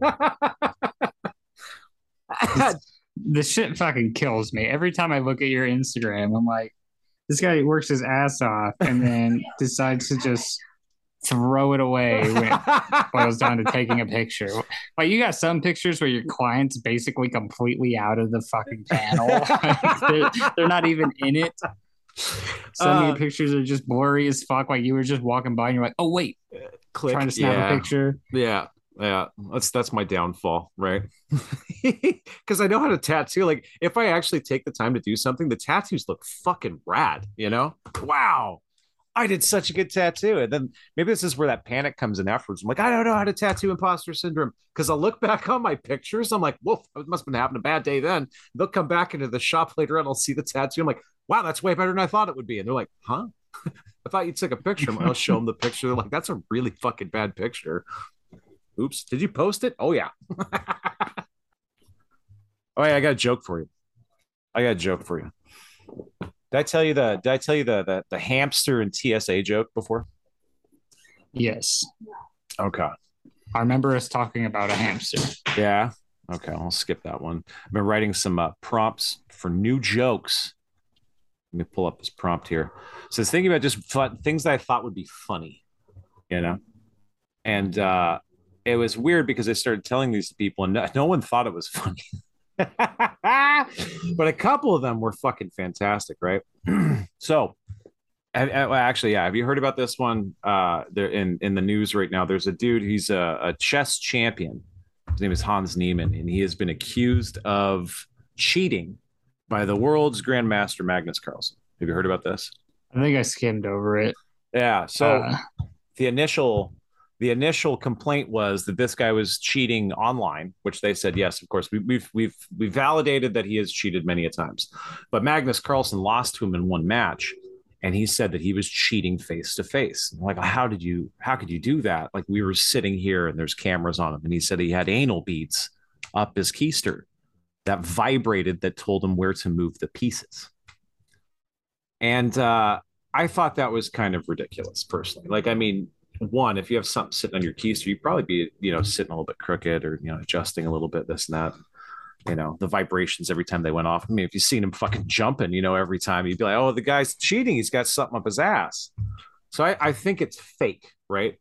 the shit fucking kills me every time I look at your Instagram. I'm like, this guy works his ass off and then decides to just throw it away when it boils down to taking a picture. Like you got some pictures where your client's basically completely out of the fucking panel. they're, they're not even in it. Some of Uh, your pictures are just blurry as fuck. Like you were just walking by and you're like, oh wait, click. trying to snap yeah. a picture. Yeah, yeah. That's that's my downfall, right? Because I know how to tattoo. Like, if I actually take the time to do something, the tattoos look fucking rad. You know? Wow, I did such a good tattoo. And then maybe this is where that panic comes in afterwards. I'm like, I don't know how to tattoo imposter syndrome because I'll look back on my pictures. I'm like, whoa, it must have been having a bad day then. They'll come back into the shop later and I'll see the tattoo. I'm like, wow, that's way better than I thought it would be. And they're like, huh? I thought you took a picture. I'll show them the picture. They're like, that's a really fucking bad picture. Oops. Did you post it? Oh, yeah. oh, yeah. I got a joke for you. I got a joke for you. Did I tell you the did I tell you the the, the hamster and TSA joke before? Yes. Okay. I remember us talking about a hamster. Yeah. Okay, I'll skip that one. I've been writing some uh, prompts for new jokes. Let me pull up this prompt here. So it's thinking about just fun, things that I thought would be funny, you know. And uh, it was weird because I started telling these people, and no, no one thought it was funny. but a couple of them were fucking fantastic, right? so, uh, actually, yeah. Have you heard about this one? Uh, there in in the news right now. There's a dude. He's a, a chess champion. His name is Hans Niemann, and he has been accused of cheating by the world's grandmaster Magnus Carlsen. Have you heard about this? I think I skimmed over it. Yeah. So Uh, the initial the initial complaint was that this guy was cheating online, which they said yes, of course. We, we've we've we validated that he has cheated many a times, but Magnus Carlsen lost to him in one match, and he said that he was cheating face to face. Like, how did you? How could you do that? Like, we were sitting here and there's cameras on him, and he said he had anal beads up his keister that vibrated that told him where to move the pieces. And uh, I thought that was kind of ridiculous, personally. Like, I mean, one, if you have something sitting on your keister, you'd probably be, you know, sitting a little bit crooked or, you know, adjusting a little bit, this and that. You know, the vibrations every time they went off. I mean, if you've seen him fucking jumping, you know, every time you'd be like, oh, the guy's cheating. He's got something up his ass. So I, I think it's fake, right?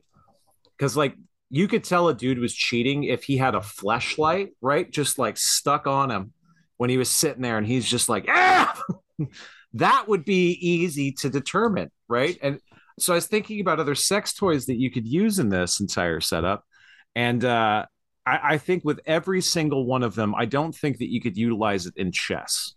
Because, like, you could tell a dude was cheating if he had a fleshlight, right? Just like stuck on him when he was sitting there and he's just like, ah! that would be easy to determine, right? And so I was thinking about other sex toys that you could use in this entire setup. And uh, I, I think with every single one of them, I don't think that you could utilize it in chess.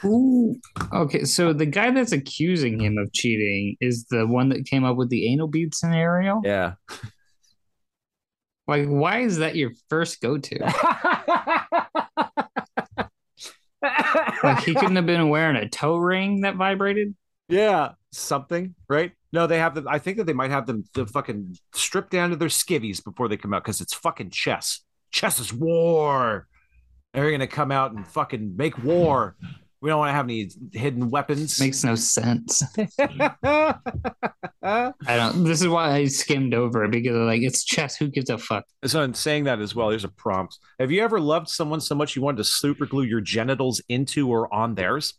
who? Okay, so the guy that's accusing him of cheating is the one that came up with the anal bead scenario. Yeah. Like, why is that your first go-to? Like, he couldn't have been wearing a toe ring that vibrated. yeah, something, right? No, they have them. I think that they might have them the fucking stripped down to their skivvies before they come out because it's fucking chess. Chess is war. we're gonna come out and fucking make war. We don't want to have any hidden weapons. Makes no sense. I don't. This is why I skimmed over it because like it's chess. Who gives a fuck? So in saying that as well, there's a prompt. Have you ever loved someone so much you wanted to super glue your genitals into or on theirs?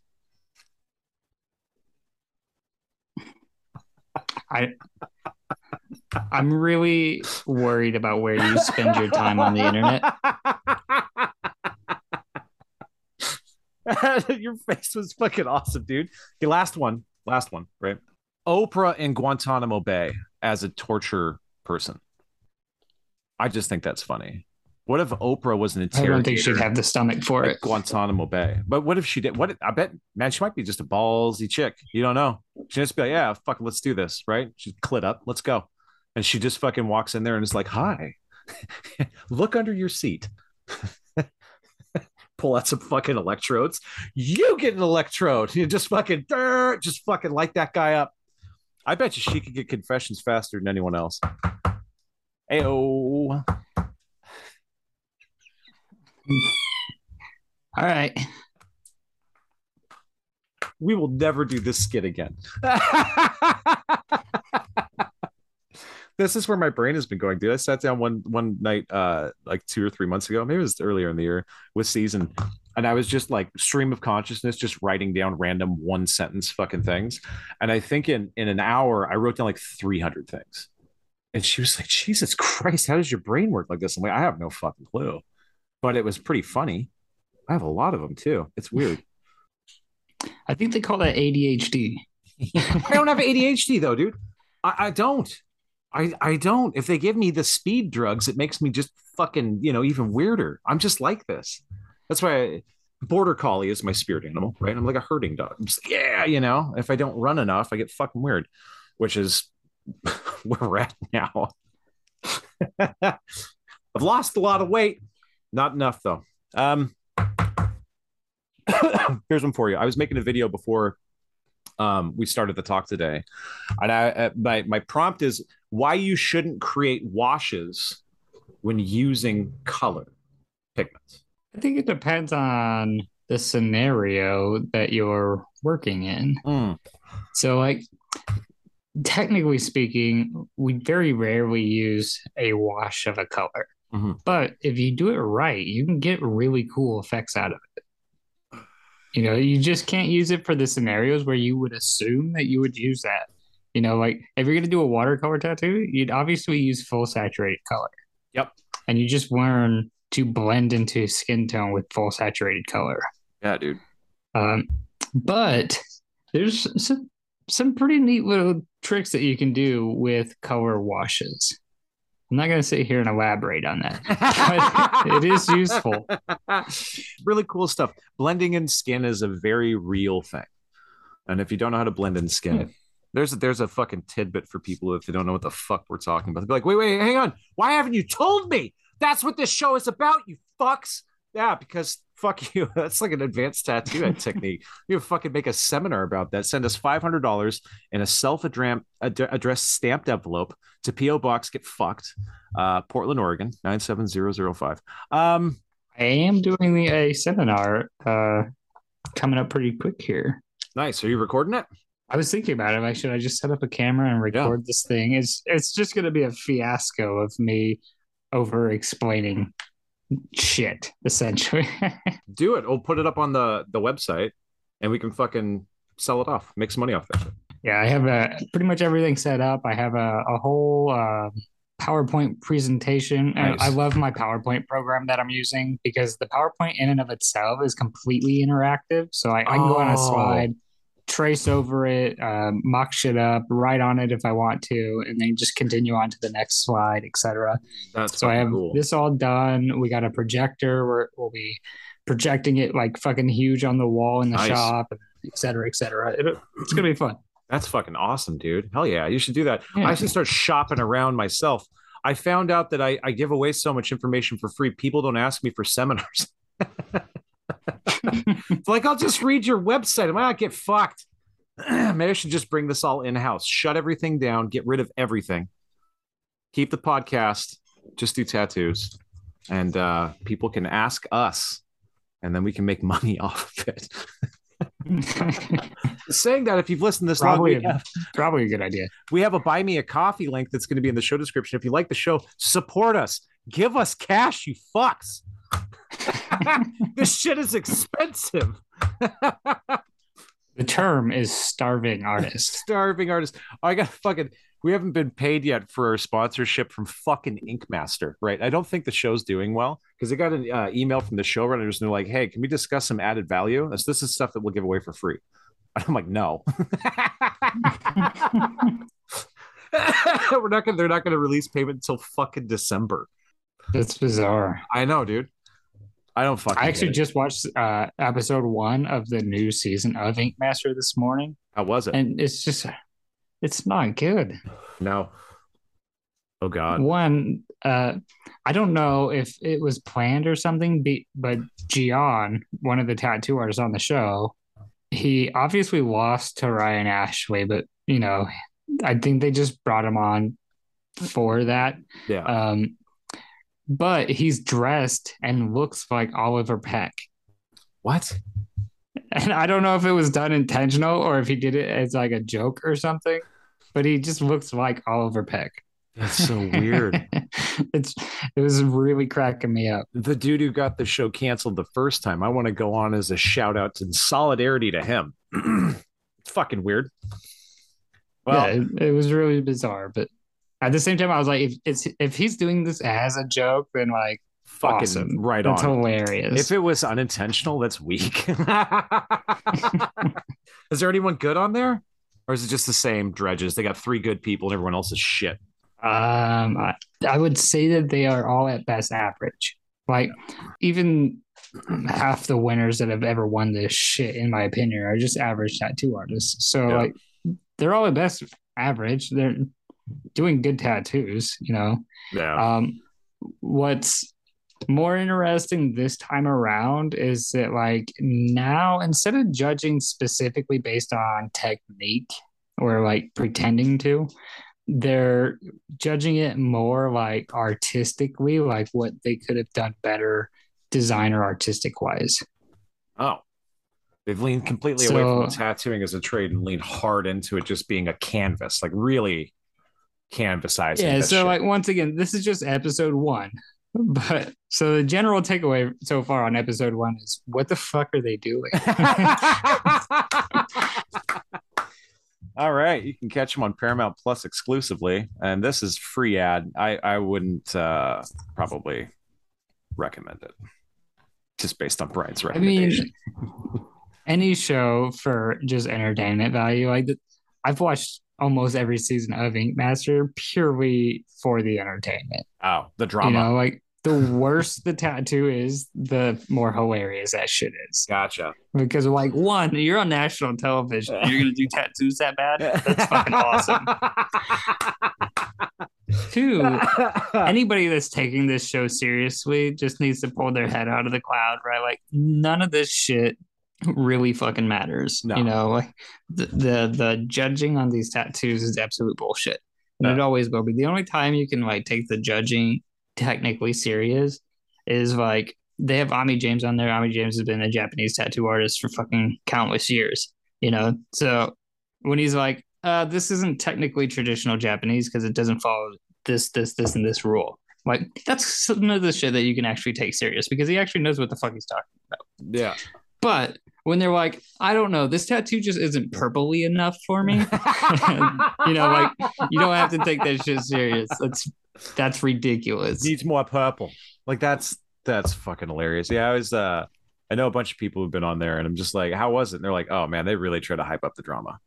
I I'm really worried about where you spend your time on the internet. your face was fucking awesome, dude. Okay, last one. Last one, right? Oprah in Guantanamo Bay as a torture person. I just think that's funny. What if Oprah was an interrogator? I don't think she'd have the stomach for it. Guantanamo Bay. But what if she did? What I bet, man, she might be just a ballsy chick. You don't know. She just be like, yeah, fuck, let's do this, right? She's clit up, let's go. And she just fucking walks in there and is like, hi, look under your seat. Pull out some fucking electrodes. You get an electrode. You just fucking, just fucking light that guy up. I bet you she could get confessions faster than anyone else. Ayo. All right. We will never do this skit again. this is where my brain has been going, dude. I sat down one one night, uh, like two or three months ago, maybe it was earlier in the year with season, and I was just like stream of consciousness, just writing down random one sentence fucking things. And I think in in an hour, I wrote down like three hundred things. And she was like, Jesus Christ, how does your brain work like this? I'm like, I have no fucking clue but it was pretty funny. I have a lot of them too. It's weird. I think they call that ADHD. I don't have ADHD though, dude. I, I, don't. I I don't. If they give me the speed drugs, it makes me just fucking you know even weirder. I'm just like this. That's why I, border collie is my spirit animal, right? I'm like a herding dog. Just, yeah, you know. If I don't run enough, I get fucking weird, which is where we're at now. I've lost a lot of weight. Not enough though. Um, here's one for you. I was making a video before um, we started the talk today, and I, uh, my my prompt is why you shouldn't create washes when using color pigments. I think it depends on the scenario that you're working in. Mm. So, like, technically speaking, we very rarely use a wash of a color. Mm-hmm. But if you do it right, you can get really cool effects out of it. You know, you just can't use it for the scenarios where you would assume that you would use that. You know, like if you're going to do a watercolor tattoo, you'd obviously use full saturated color. Yep. And you just learn to blend into skin tone with full saturated color. Yeah, dude. Um, but there's some some pretty neat little tricks that you can do with color washes. I'm not going to sit here and elaborate on that, but it is useful. Really cool stuff. Blending in skin is a very real thing. And if you don't know how to blend in skin, hmm. There's a, there's a fucking tidbit for people if they don't know what the fuck we're talking about. They'll be like, wait, wait, hang on. Why haven't you told me? That's what this show is about, you fucks. Yeah, because fuck you. That's like an advanced tattoo technique. You fucking make a seminar about that. Send us five hundred dollars in a self-addressed stamped envelope to PO Box. Get fucked, uh, Portland, Oregon nine seven zero zero five. Um, I am doing a seminar uh, coming up pretty quick here. Nice. Are you recording it? I was thinking about it. Like, should I just set up a camera and record yeah. this thing? It's it's just going to be a fiasco of me over explaining shit essentially do it we'll put it up on the the website and we can fucking sell it off make some money off that shit yeah i have a pretty much everything set up i have a, a whole uh, powerpoint presentation nice. i love my powerpoint program that i'm using because the powerpoint in and of itself is completely interactive so i, I can oh. go on a oh. slide trace over it, uh, mock shit up, write on it if I want to, and then just continue on to the next slide, etc. so I have cool. this all done. We got a projector where we'll be projecting it like fucking huge on the wall in the nice. shop, etc., etc. It, it's gonna be fun. That's fucking awesome, dude. Hell yeah, you should do that. Yeah. I should start shopping around myself. I found out that I, I give away so much information for free. People don't ask me for seminars. it's like I'll just read your website. I might not get fucked. Maybe I should just bring this all in house. Shut everything down. Get rid of everything. Keep the podcast. Just do tattoos, and uh, people can ask us and then we can make money off of it. Saying that, if you've listened this probably long, have, probably a good idea. we have a buy me a coffee link that's going to be in the show description. If you like the show, support us. Give us cash, you fucks. this shit is expensive. The term is starving artist. Starving artist. Oh, I got fucking. We haven't been paid yet for our sponsorship from fucking Ink Master, right? I don't think the show's doing well because they got an uh, email from the showrunners and they're like, "Hey, can we discuss some added value? This, this is stuff that we'll give away for free." And I'm like, "No, we're not gonna. They're not gonna release payment until fucking December." That's bizarre. I know, dude. I don't fucking. I actually just watched uh, episode one of the new season of Ink Master this morning, How was it? and it's just, it's not good. no. Oh God. One, uh, I don't know if it was planned or something, but Gian, one of the tattoo artists on the show, he obviously lost to Ryan Ashley, but you know, I think they just brought him on for that. Yeah. Um, but he's dressed and looks like Oliver Peck. what? And I don't know if it was done intentional or if he did it as like a joke or something, but he just looks like Oliver Peck. That's so weird. it's it was really cracking me up. the dude who got the show canceled the first time. I want to go on as a shout out in solidarity to him. it's fucking weird. Well, yeah, it, it was really bizarre, but at the same time, I was like, if it's if he's doing this as a joke, then like fucking awesome, right That's on. hilarious. If it was unintentional, that's weak. is there anyone good on there? Or is it just the same dredges? They got three good people and everyone else is shit. Um, I, I would say that they are all at best average. Like even half the winners that have ever won this shit, in my opinion, are just average tattoo artists. So Yeah. like they're all at best average. They're doing good tattoos, you know. Yeah. Um, what's more interesting this time around is that like now instead of judging specifically based on technique or like pretending to they're judging it more like artistically like what they could have done better designer artistic wise oh. They've leaned completely away from tattooing as a trade and leaned hard into it just being a canvas, like really canvasizing. yeah so shit. like once again this is just episode one but so the general takeaway so far on episode one is what the fuck are they doing All right, you can catch them on Paramount Plus exclusively, and this is free ad. I I wouldn't uh, probably recommend it, just based on Brian's I mean, recommendation. any show for just entertainment value, like I've watched almost every season of Ink Master purely for the entertainment. oh, the drama. You know, like the worse the tattoo is, the more hilarious that shit is. gotcha. Because like one, you're on national television, you're gonna do tattoos that bad. That's fucking awesome. Two, anybody that's taking this show seriously just needs to pull their head out of the cloud, right? Like none of this shit really fucking matters. No. You know, like the, the the judging on these tattoos is absolute bullshit. And No. it always will be. The only time you can like take the judging technically serious is like they have Ami James on there. Ami James has been a Japanese tattoo artist for fucking countless years, you know? So when he's like, uh, this isn't technically traditional Japanese because it doesn't follow this, this, this, and this rule. Like that's some of the shit that you can actually take serious because he actually knows what the fuck he's talking. About. Yeah. But when they're like, I don't know, this tattoo just isn't purpley enough for me. you know, like you don't have to take that shit serious. That's that's ridiculous. needs more purple. Like that's that's fucking hilarious. Yeah, I was uh I know a bunch of people who've been on there and I'm just like, how was it? And they're like, oh man, they really try to hype up the drama.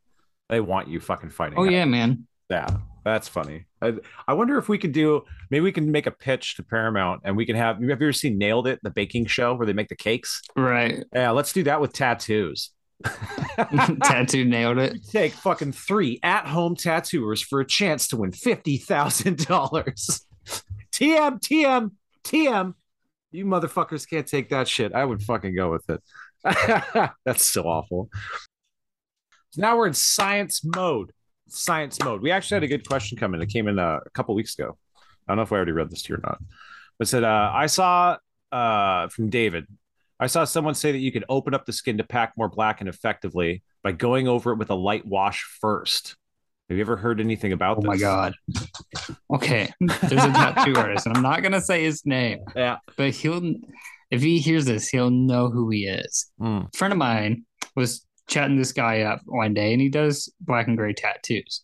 They want you fucking fighting. Oh it. yeah, man. Yeah, that's funny. I, I wonder if we could do maybe we can make a pitch to Paramount and we can have have you ever seen Nailed It, the baking show where they make the cakes? Right. Yeah, let's do that with tattoos. Tattoo nailed it. Take fucking three at-home tattooers for a chance to win fifty thousand dollars. TM, TM, TM. You motherfuckers can't take that shit. I would fucking go with it. That's so awful. So now we're in science mode. Science mode. We actually had a good question come in. It came in uh, a couple weeks ago. I don't know if I already read this to you or not. But said, uh, I saw uh, from David, I saw someone say that you could open up the skin to pack more black and effectively by going over it with a light wash first. Have you ever heard anything about oh this? my god. Okay, there's a tattoo artist, and I'm not gonna say his name. Yeah, but he'll if he hears this, he'll know who he is. Mm. A friend of mine was chatting this guy up one day, and he does black and gray tattoos,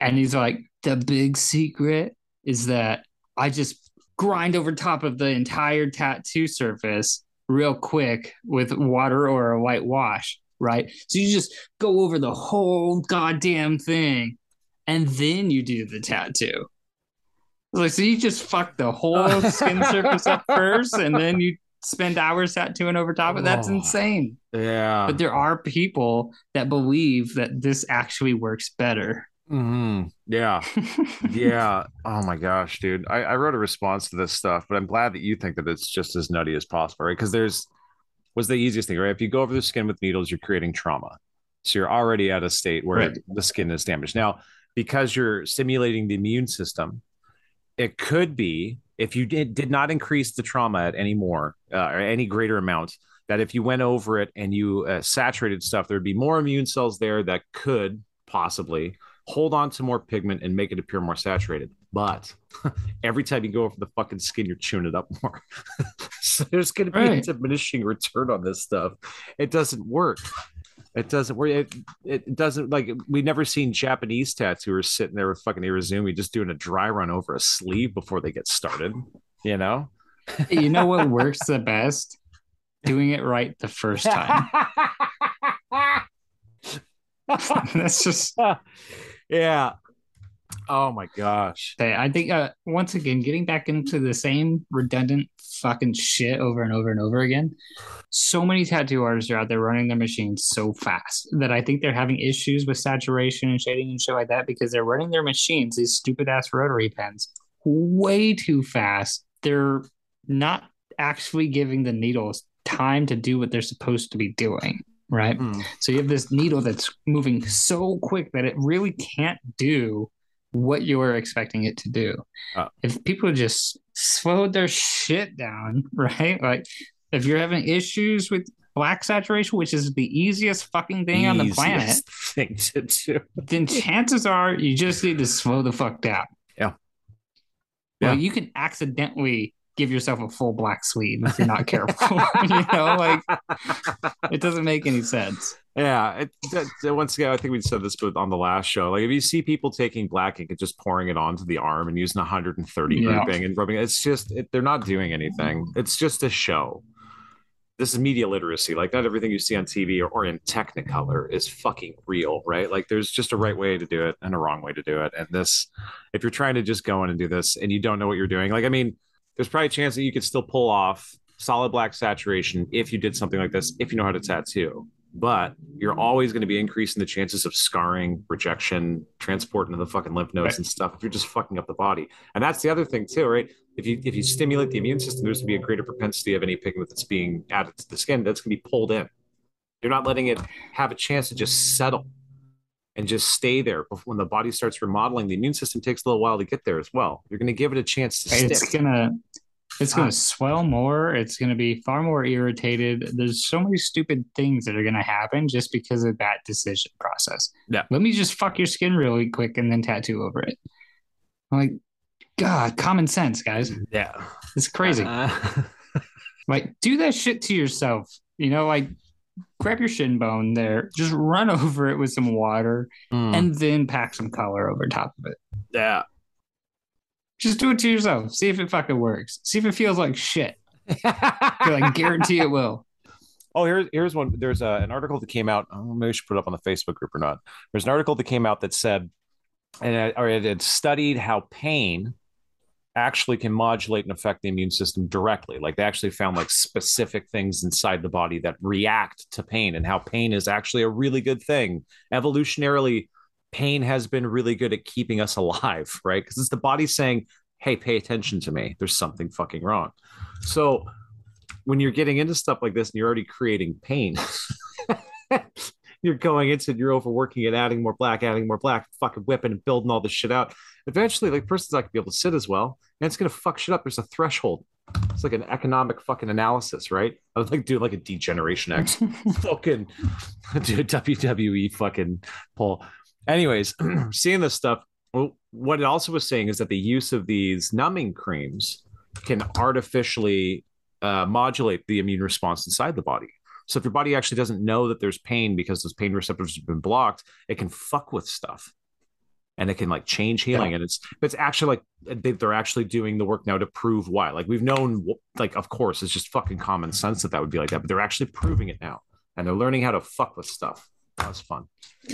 and he's like, "The big secret is that I just grind over top of the entire tattoo surface real quick with water or a white wash." right? So you just go over the whole goddamn thing and then you do the tattoo. Like, so you just fuck the whole skin surface up first and then you spend hours tattooing over top of. That's Oh. insane. yeah. But there are people that believe that this actually works better. Mhm. Yeah. yeah. Oh my gosh, dude. I, I wrote a response to this stuff, but I'm glad that you think that it's just as nutty as possible, right? Because there's was the easiest thing, right? If you go over the skin with needles, you're creating trauma. So you're already at a state where Right. the skin is damaged. Now, because you're stimulating the immune system, it could be if you did, did not increase the trauma at any more uh, or any greater amount, that if you went over it and you uh, saturated stuff, there'd be more immune cells there that could possibly hold on to more pigment and make it appear more saturated. But every time you go over the fucking skin, you're chewing it up more. so there's going to be a diminishing return on this stuff. It doesn't work. It doesn't work. It, it doesn't like we've never seen Japanese tattooers sitting there with fucking Irezumi just doing a dry run over a sleeve before they get started. You know? you know what works the best? Doing it right the first time. That's just yeah. Oh my gosh. I think uh, once again, getting back into the same redundant fucking shit over and over and over again. So many tattoo artists are out there running their machines so fast that I think they're having issues with saturation and shading and shit like that because they're running their machines, these stupid ass rotary pens, way too fast. They're not actually giving the needles time to do what they're supposed to be doing. Right. Mm. So you have this needle that's moving so quick that it really can't do what you're expecting it to do. Uh. if people just slowed their shit down, right? Like if you're having issues with black saturation, which is the easiest fucking thing on the planet, Thing to do. then chances are you just need to slow the fuck down. Yeah. Well, Yeah. you can accidentally give yourself a full black sleeve if you're not careful. you know, like it doesn't make any sense. Yeah, it, once again, I think we said this but on the last show. Like, if you see people taking black ink and just pouring it onto the arm and using 130 Yeah. grouping and rubbing, it's just it, they're not doing anything. It's just a show. This is media literacy. Like, not everything you see on TV or, or in Technicolor is fucking real, right? Like, there's just a right way to do it and a wrong way to do it. And this, if you're trying to just go in and do this and you don't know what you're doing, like, I mean, there's probably a chance that you could still pull off solid black saturation if you did something like this, if you know how to tattoo but you're always going to be increasing the chances of scarring, rejection, transport into the fucking lymph nodes Right. and stuff if you're just fucking up the body. And that's the other thing too, right? If you if you stimulate the immune system, there's going to be a greater propensity of any pigment that's being added to the skin that's going to be pulled in. You're not letting it have a chance to just settle and just stay there. When the body starts remodeling, the immune system takes a little while to get there as well. You're going to give it a chance to It's stick. gonna it's gonna swell more. It's gonna be far more irritated. There's so many stupid things that are gonna happen just because of that decision process. Yeah. Let me just fuck your skin really quick and then tattoo over it. I'm like, God, common sense, guys. yeah. It's crazy. Uh, like, do that shit to yourself. You know, like grab your shin bone there, just run over it with some water, mm, and then pack some color over top of it. yeah. Just do it to yourself. See if it fucking works. See if it feels like shit. I guarantee it will. Oh, here's here's one. There's a, an article that came out. Oh, maybe we should put it up on the Facebook group or not. There's an article that came out that said, and it, or it had studied how pain actually can modulate and affect the immune system directly. Like they actually found like specific things inside the body that react to pain, and how pain is actually a really good thing. Evolutionarily, pain has been really good at keeping us alive, right? Because it's the body saying, "Hey, pay attention to me. There's something fucking wrong." So when you're getting into stuff like this and you're already creating pain, you're going into it, you're overworking it, adding more black, adding more black, fucking whipping and building all this shit out. Eventually, like person's not gonna be able to sit as well, and it's gonna fuck shit up. There's a threshold. It's like an economic fucking analysis, right? I would like do like a Degeneration X fucking do a WWE fucking pull. Anyways, seeing this stuff, what it also was saying is that the use of these numbing creams can artificially uh, modulate the immune response inside the body. So if your body actually doesn't know that there's pain because those pain receptors have been blocked, it can fuck with stuff. And it can like change healing. Yeah. and it's it's actually like they, they're actually doing the work now to prove why. Like we've known like of course it's just fucking common sense that that would be like that but they're actually proving it now. And they're learning how to fuck with stuff. That was fun.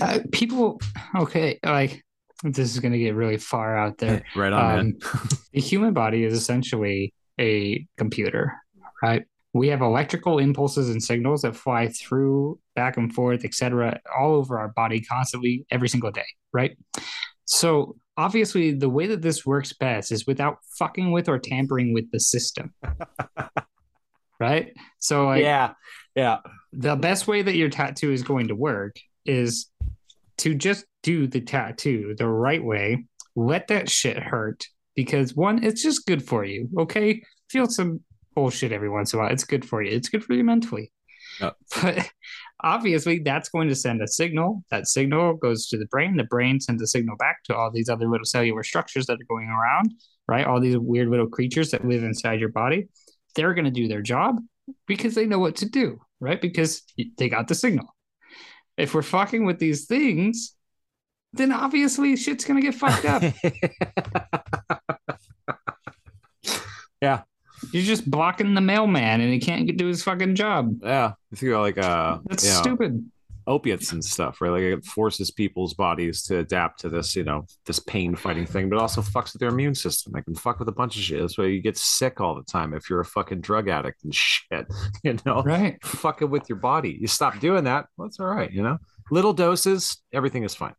Uh, people okay like this is going to get really far out there. Right on um, the human body is essentially a computer right we have electrical impulses and signals that fly through back and forth etc all over our body constantly every single day right so obviously, the way that this works best is without fucking with or tampering with the system. right? So like, yeah, yeah. The best way that your tattoo is going to work is to just do the tattoo the right way. Let that shit hurt because one, it's just good for you. Okay, feel some bullshit every once in a while. It's good for you. It's good for you mentally. But obviously that's going to send a signal. That signal goes to the brain. The brain sends a signal back to all these other little cellular structures that are going around, right? All these weird little creatures that live inside your body. They're going to do their job because they know what to do, right? Because they got the signal. If we're fucking with these things, then obviously shit's going to get fucked up. yeah. You're just blocking the mailman and he can't do his fucking job. Yeah. You think about like uh That's stupid. Opiates and stuff, right? Like it forces people's bodies to adapt to this, you know, this pain fighting thing, but also fucks with their immune system. They can fuck with a bunch of shit. That's why you get sick all the time if you're a fucking drug addict and shit. You know? Right. Fucking with your body. You stop doing that, well, that's all right, you know? Little doses, everything is fine.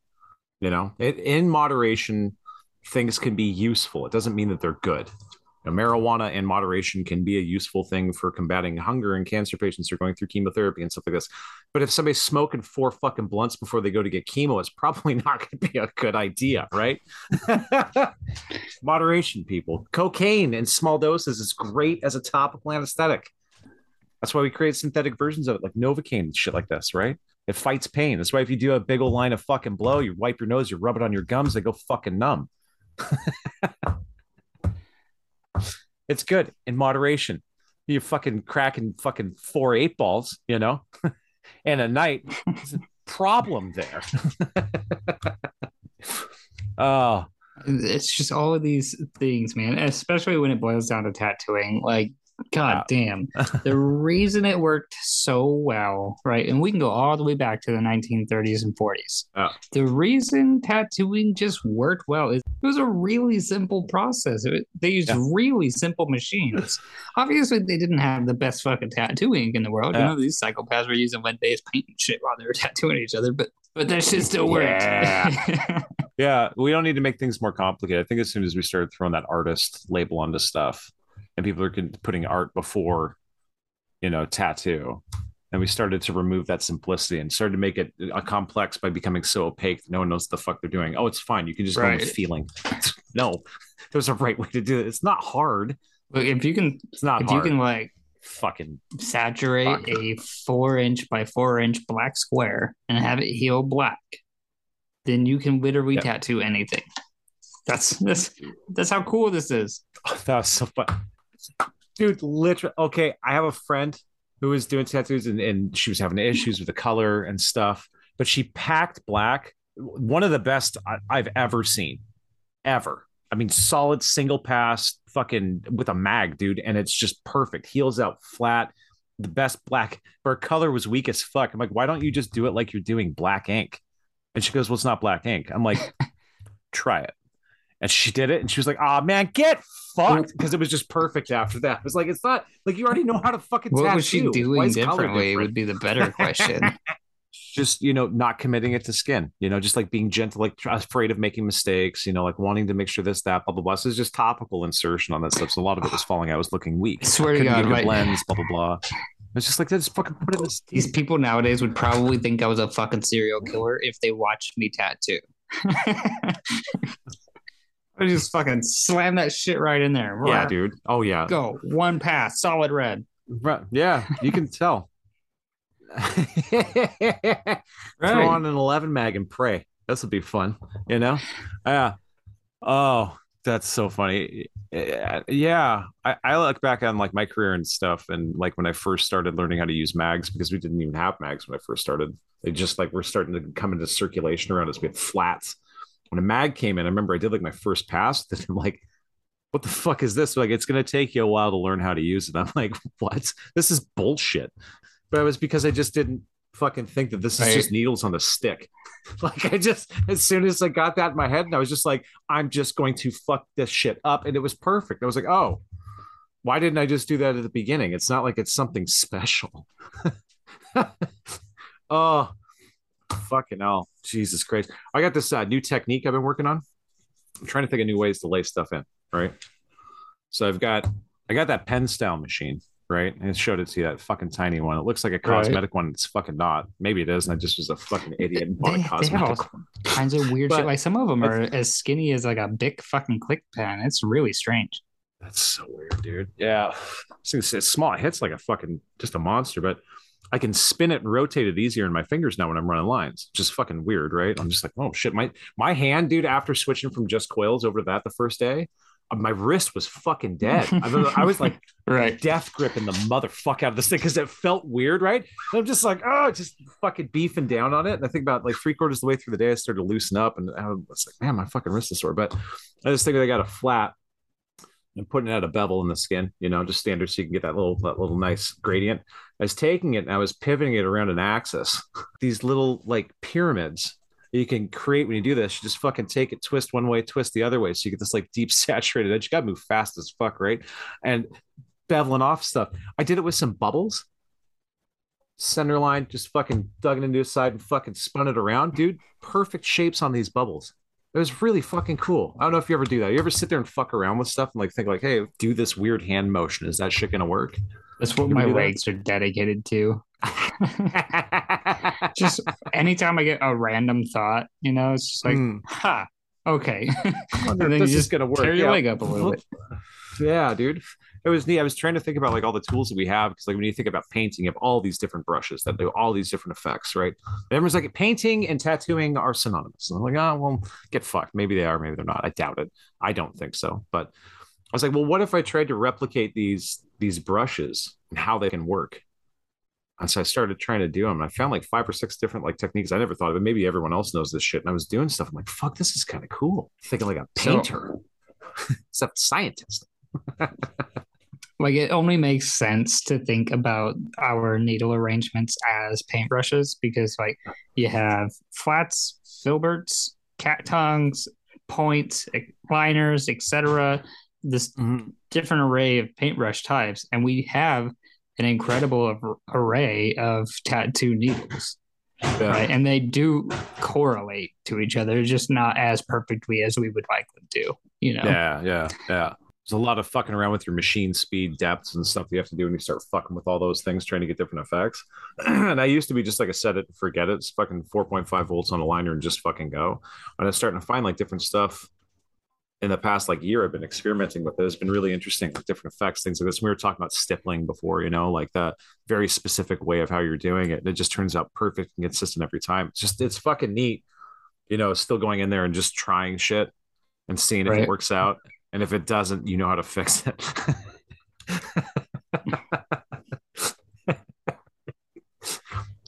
You know, it, in moderation, things can be useful. It doesn't mean that they're good. Know, marijuana in moderation can be a useful thing for combating hunger in cancer patients who are going through chemotherapy and stuff like this. But if somebody's smoking four fucking blunts before they go to get chemo, it's probably not going to be a good idea, right? moderation, people. Cocaine in small doses is great as a topical anesthetic. That's why we create synthetic versions of it, like Novocaine and shit like this, right? It fights pain. That's why if you do a big old line of fucking blow, you wipe your nose, you rub it on your gums, they go fucking numb. It's good in moderation. You're fucking cracking fucking four eight balls, you know, and a night. problem there. oh, it's just all of these things, man. Especially when it boils down to tattooing. Like God damn. the reason it worked so well, right? And we can go all the way back to the 1930s and 40s. Oh. The reason tattooing just worked well is it was a really simple process. It, they used yeah. really simple machines. Obviously, they didn't have the best fucking tattooing in the world. Yeah. You know, these psychopaths were using lead based paint and shit while they were tattooing each other, but but that shit still worked. Yeah. yeah, we don't need to make things more complicated. I think as soon as we started throwing that artist label onto stuff, and people are putting art before you know tattoo. And we started to remove that simplicity and started to make it a complex by becoming so opaque. That no one knows what the fuck they're doing. Oh it's fine. You can just right. go with feeling. No there's a right way to do it. It's not hard. Look, if you can it's not if hard. you can like fucking saturate fuck. a four inch by four inch black square and have it heal black then you can literally yep. tattoo anything. That's that's that's how cool this is. That was so fun dude literally okay i have a friend who was doing tattoos and, and she was having issues with the color and stuff but she packed black one of the best I, i've ever seen ever. I mean solid single pass fucking with a mag dude and it's just perfect. Heels out flat the best black her color was weak as fuck. I'm like why don't you just do it like you're doing black ink? And she goes well it's not black ink. I'm like try it and she did it and she was like oh man get fucked because it was just perfect after that. It was like it's not like you already know how to fucking. What tattoo. was she doing differently? Would be the better question. just you know, not committing it to skin. You know, just like being gentle, like afraid of making mistakes. You know, like wanting to make sure this, that, blah blah blah. So it's just topical insertion on that stuff. So a lot of it was falling out. Was looking weak. I swear to God, right? lens, blah blah blah. It's just like just fucking put it. This. These people nowadays would probably think I was a fucking serial killer if they watched me tattoo. I just fucking slam that shit right in there. Yeah, dude. Oh yeah. Go one pass, solid red. Yeah, you can tell. right. Throw on an 11 mag and pray. This would be fun, you know? Yeah. Oh, that's so funny. Eh, yeah. I, I look back on like my career and stuff and like when I first started learning how to use mags because we didn't even have mags when I first started. They just like were starting to come into circulation around us. We had flats. When a mag came in, I remember I did like my first pass. And I'm like, what the fuck is this? Like, it's going to take you a while to learn how to use it. I'm like, what? This is bullshit. But it was because I just didn't fucking think that this is right. just needles on a stick. like I just as soon as I got that in my head, and I was just like, I'm just going to fuck this shit up, and it was perfect. I was like, oh, why didn't I just do that at the beginning? It's not like it's something special. oh, fucking hell, Jesus Christ! I got this uh, new technique I've been working on. I'm trying to think of new ways to lay stuff in. Right. So I've got I got that pen style machine right? And it showed it to you that fucking tiny one. It looks like a cosmetic right. one. It's fucking not. Maybe it is, and I just was a fucking idiot and bought they, a cosmetic one. Kinds of weird but, shit. Like some of them are as skinny as like a big fucking click pen. It's really strange. That's so weird, dude. Yeah, it's, it's small. It hits like a fucking just a monster, but I can spin it and rotate it easier in my fingers now when I'm running lines. Just fucking weird, right? I'm just like, oh shit, my my hand, dude. After switching from just coils over to that the first day, uh, my wrist was fucking dead. I, I was like, right, death gripping the motherfucker out of this thing because it felt weird, right? And I'm just like, oh, just fucking beefing down on it. And I think about like three quarters of the way through the day, I started to loosen up, and I was like, man, my fucking wrist is sore. But I just think I got a flat and putting it at a bevel in the skin, you know, just standard so you can get that little that little nice gradient. I was taking it and I was pivoting it around an axis. These little like pyramids you can create when you do this. You just fucking take it, twist one way, twist the other way. So you get this like deep saturated edge. You got to move fast as fuck, right? And beveling off stuff. I did it with some bubbles. Center line, just fucking dug it into a side and fucking spun it around, dude. Perfect shapes on these bubbles. It was really fucking cool. I don't know if you ever do that. You ever sit there and fuck around with stuff and like think like, hey, do this weird hand motion. Is that shit gonna work? That's what my legs that? are dedicated to. just anytime I get a random thought, you know, it's just like, mm. ha, okay. and then you just gonna work. Tear your yeah. leg up a little bit. Yeah, dude. It was neat. I was trying to think about like all the tools that we have because like when you think about painting, you have all these different brushes that do all these different effects, right? And everyone's like painting and tattooing are synonymous. And I'm like, oh well, get fucked. Maybe they are, maybe they're not. I doubt it. I don't think so. But I was like, well, what if I tried to replicate these these brushes and how they can work? And so I started trying to do them. And I found like five or six different like techniques I never thought of, but maybe everyone else knows this shit. And I was doing stuff. I'm like, fuck, this is kind of cool. Thinking like a painter, so, except scientist. like it only makes sense to think about our needle arrangements as paintbrushes because like you have flats, filberts, cat tongues, points, liners, etc. This mm-hmm. different array of paintbrush types, and we have an incredible array of tattoo needles. Yeah. Right. And they do correlate to each other, just not as perfectly as we would like them to, you know? Yeah, yeah, yeah. There's a lot of fucking around with your machine speed depths and stuff you have to do when you start fucking with all those things trying to get different effects. and I used to be just like I said it, forget it. It's fucking 4.5 volts on a liner and just fucking go. And I'm starting to find like different stuff in the past like year I've been experimenting with it. It's been really interesting, like different effects, things like this. We were talking about stippling before, you know, like the very specific way of how you're doing it. And it just turns out perfect and consistent every time. It's just it's fucking neat, you know, still going in there and just trying shit and seeing right. if it works out. And if it doesn't, you know how to fix it.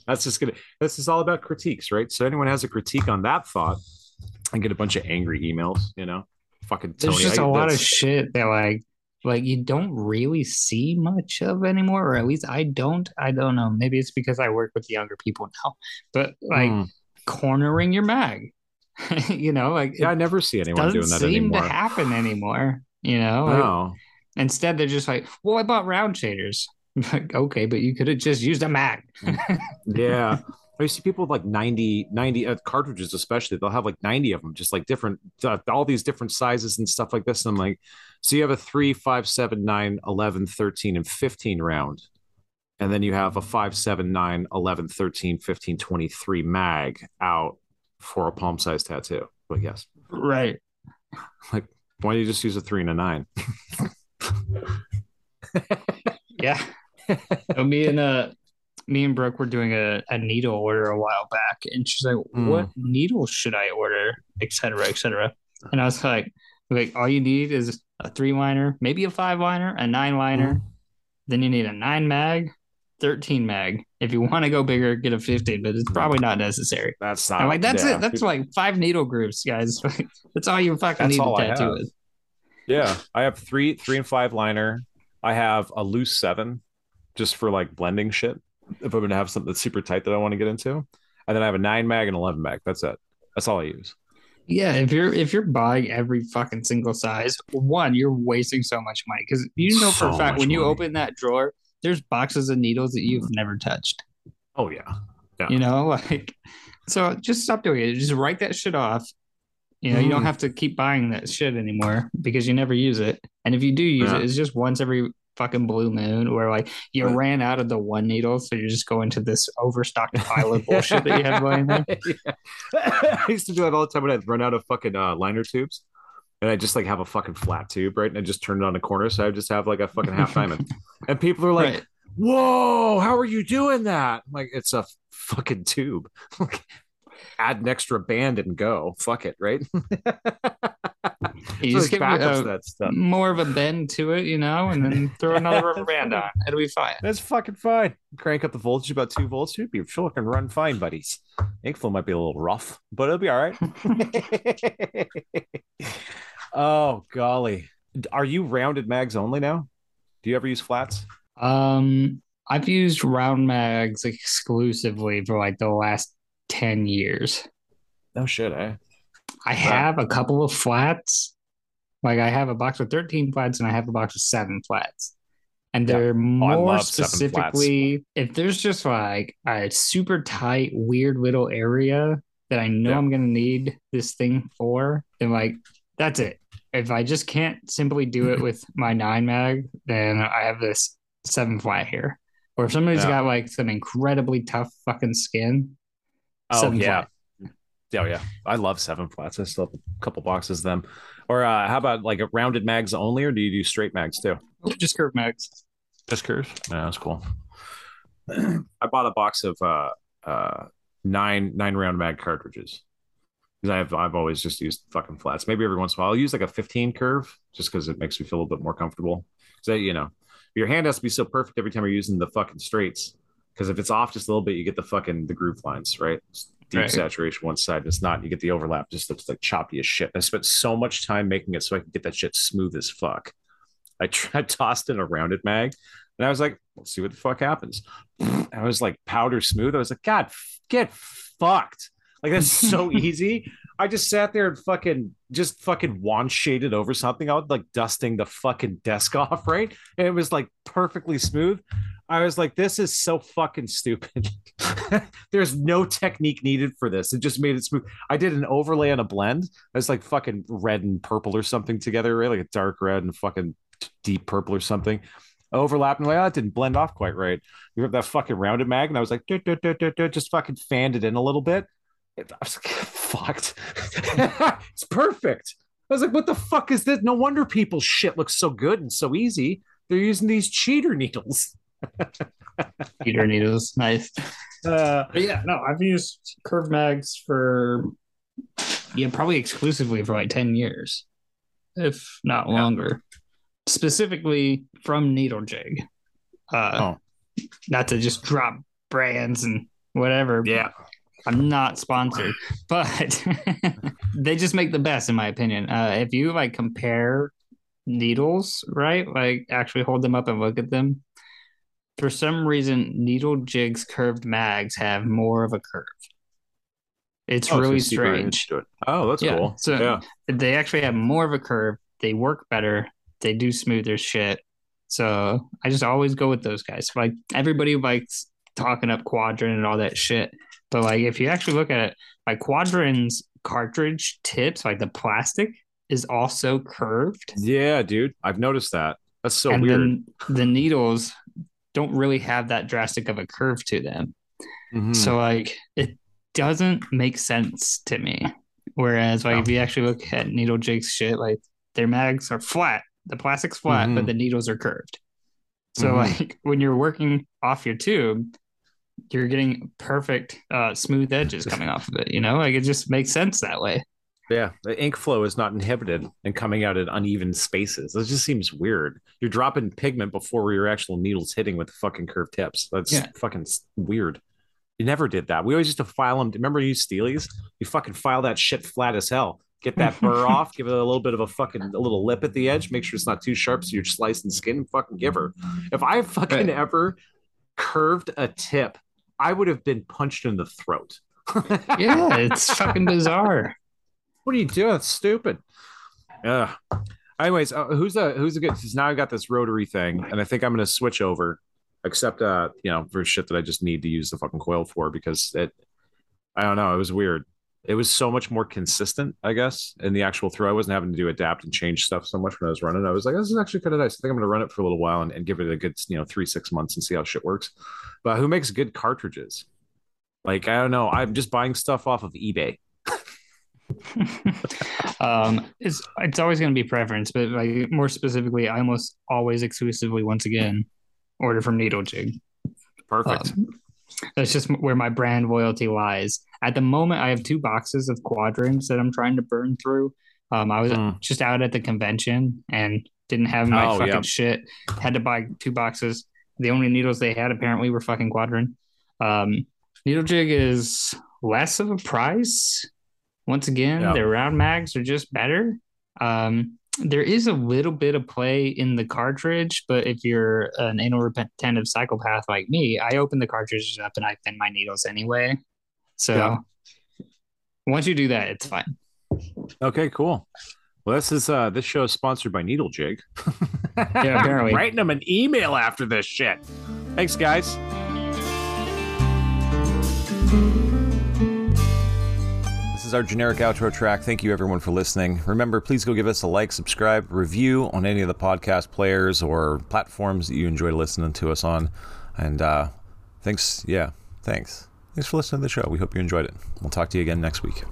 that's just gonna this is all about critiques, right? So anyone has a critique on that thought, I get a bunch of angry emails, you know fucking Tony. There's just I, a lot of shit that like like you don't really see much of anymore, or at least I don't. I don't know. Maybe it's because I work with younger people now, but like mm. cornering your mag, you know, like yeah, I never see anyone doing that anymore. It doesn't seem anymore. to happen anymore. You know, no. Like, instead they're just like, well, I bought round shaders. like, okay, but you could have just used a mag. yeah. I see people with like 90, 90 uh, cartridges, especially. They'll have like 90 of them, just like different, uh, all these different sizes and stuff like this. And I'm like, so you have a 3, 5, 7, 9, 11, 13, and 15 round. And then you have a 5, 7, 9, 11, 13, 15, 23 mag out for a palm size tattoo. But yes. Right. Like, Why don't you just use a three and a nine? yeah. so me and uh me and Brooke were doing a, a needle order a while back and she's like, Mm. What needle should I order? Et cetera, et cetera. And I was like, like all you need is a three liner, maybe a five liner, a nine liner. Then you need a nine mag, 13 mag. If you want to go bigger, get a 15, but it's probably not necessary. That's not I'm like, that's yeah. it. That's like five needle groups, guys. that's all you fucking That's need to tattoo with. Yeah, I have three, three and five liner. I have a loose seven, just for like blending shit. If I'm gonna have something that's super tight that I want to get into, and then I have a nine mag and eleven mag. That's it. That's all I use. Yeah, if you're if you're buying every fucking single size, one, you're wasting so much money because you know for So a fact when you open that drawer, there's boxes of needles that you've never touched. Oh yeah, Yeah. You know, like so just stop doing it. Just write that shit off. You know, you don't Mm. have to keep buying that shit anymore because you never use it. And if you do use Yeah. it, it's just once every fucking blue moon where like you Right. ran out of the one needle, so you're just going to this overstocked pile of bullshit that you have lying there. Yeah. I used to do that all the time when I'd run out of fucking uh, liner tubes. And I just like have a fucking flat tube, right? And I just turn it on a corner. So I just have like a fucking half diamond. And people are like, right. whoa, how are you doing that? I'm like, it's a fucking tube. Add an extra band and go. Fuck it, right? You So just there's give backups to that stuff. more of a bend to it, you know, and then throw another rubber band on. It'll be fine. That's fucking fine. Crank up the voltage about two volts. You'd be fucking run fine, buddies. Ink flow might be a little rough, but it'll be all right. oh golly, are you rounded mags only now? Do you ever use flats? Um, I've used round mags exclusively for like the last 10 years. No shit, eh? I have a couple of flats. Like I have a box with 13 flats and I have a box with seven flats. And they're oh, more love specifically if there's just like a super tight, weird little area that I know Yeah. I'm gonna need this thing for, then like that's it. If I just can't simply do it with my nine mag, then I have this seven flat here. Or if somebody's Yeah. got like some incredibly tough fucking skin, Oh seven yeah. flat. Oh yeah. I love seven flats. I still have a couple boxes of them. Or uh, how about like a rounded mags only, or do you do straight mags too? just curved mags. Just curves? Yeah, that's cool. I bought a box of uh uh nine nine round mag cartridges. Because I've I've always just used fucking flats. Maybe every once in a while I'll use like a 15 curve just because it makes me feel a little bit more comfortable. So you know, your hand has to be so perfect every time you're using the fucking straights. Because if it's off just a little bit, you get the fucking the groove lines, right? It's deep Right. saturation one side. and It's not, you get the overlap, just looks like choppy as shit. I spent so much time making it so I could get that shit smooth as fuck. I tried tossed in a rounded mag and I was like, let's see what the fuck happens. I was like powder smooth. I was like, God, f- get fucked. Like that's so easy. I just sat there and fucking just fucking wand shaded over something. I was like dusting the fucking desk off, right? And it was like perfectly smooth. I was like, this is so fucking stupid. There's no technique needed for this. It just made it smooth. I did an overlay on a blend. It's like fucking red and purple or something together, right? Like a dark red and fucking deep purple or something. Overlapping, like, oh, it didn't blend off quite right. You have that fucking rounded mag, and I was like, "Dut, dut, dut, dut, dut," just fucking fanned it in a little bit. It- I was like, fucked. it's perfect. I was like, what the fuck is this? No wonder people's shit looks so good and so easy. They're using these cheater needles. Peter needles. Nice. Uh, But yeah, no, I've used curve mags for yeah, probably exclusively for like 10 years, if not Yeah. longer. Specifically from NeedleJig. Uh not to just drop brands and whatever. yeah. I'm not sponsored, but they just make the best in my opinion. Uh if you like compare needles, right? Like actually hold them up and look at them. For some reason, NeedleJig's curved mags have more of a curve. It's Oh, really deeper strange. it. Oh, that's Yeah, cool. so- yeah. They actually have more of a curve. They work better. They do smoother shit. So I just always go with those guys. Like everybody likes talking up Kwadron and all that shit. But like if you actually look at it, like Kwadron's cartridge tips, like the plastic, is also curved. Yeah, dude. I've noticed that. That's so and weird. then the needles don't really have that drastic of a curve to them. Mhm. So like it doesn't make sense to me. Whereas like No. if you actually look at NeedleJig's shit, like their mags are flat. The plastic's flat, mm-hmm. but the needles are curved. So mm-hmm. like when you're working off your tube, you're getting perfect uh, smooth edges coming off of it. You know, like it just makes sense that way. Yeah, the ink flow is not inhibited and coming out at uneven spaces. It just seems weird. You're dropping pigment before your actual needle's hitting with the fucking curved tips. That's yeah. fucking weird. You never did that. We always used to file them. Remember you Steelies? You fucking file that shit flat as hell. Get that burr off. Give it a little bit of a fucking a little lip at the edge. Make sure it's not too sharp, so you're slicing skin. And fucking give her. If I fucking right. ever curved a tip, I would have been punched in the throat. yeah, it's fucking bizarre. What are you doing? It's stupid. Yeah. Anyways, uh, who's the who's the good? Because now I got this rotary thing, and I think I'm gonna switch over, except uh, you know, for shit that I just need to use the fucking coil for because it. I don't know. It was weird. It was so much more consistent, I guess, in the actual throw. I wasn't having to do adapt and change stuff so much when I was running. I was like, this is actually kind of nice. I think I'm to run it for a little while and, and give it a good, you know, three six months and see how shit works. But who makes good cartridges? Like I don't know. I'm just buying stuff off of eBay. Um, it's it's always going to be preference, but like more specifically, I almost always exclusively, once again, order from NeedleJig. Perfect. Um, that's just where my brand loyalty lies. At the moment, I have two boxes of Kwadrons that I'm trying to burn through. Um, I was mm. just out at the convention and didn't have my oh, fucking yeah. shit. Had to buy two boxes. The only needles they had apparently were fucking Kwadron. Um, NeedleJig is less of a price once again, yeah. their round mags are just better. Um, there is a little bit of play in the cartridge, but if you're an anal retentive psychopath like me, I open the cartridges up and I thin my needles anyway. So yeah. once you do that, it's fine. Okay, cool. Well, this is uh this show is sponsored by NeedleJig. yeah, apparently. Writing them an email after this shit. Thanks, guys. Is our generic outro track. Thank you, everyone, for listening. Remember, please go give us a like, subscribe, review on any of the podcast players or platforms that you enjoy listening to us on. And uh, thanks, yeah, thanks. Thanks for listening to the show. We hope you enjoyed it. We'll talk to you again next week.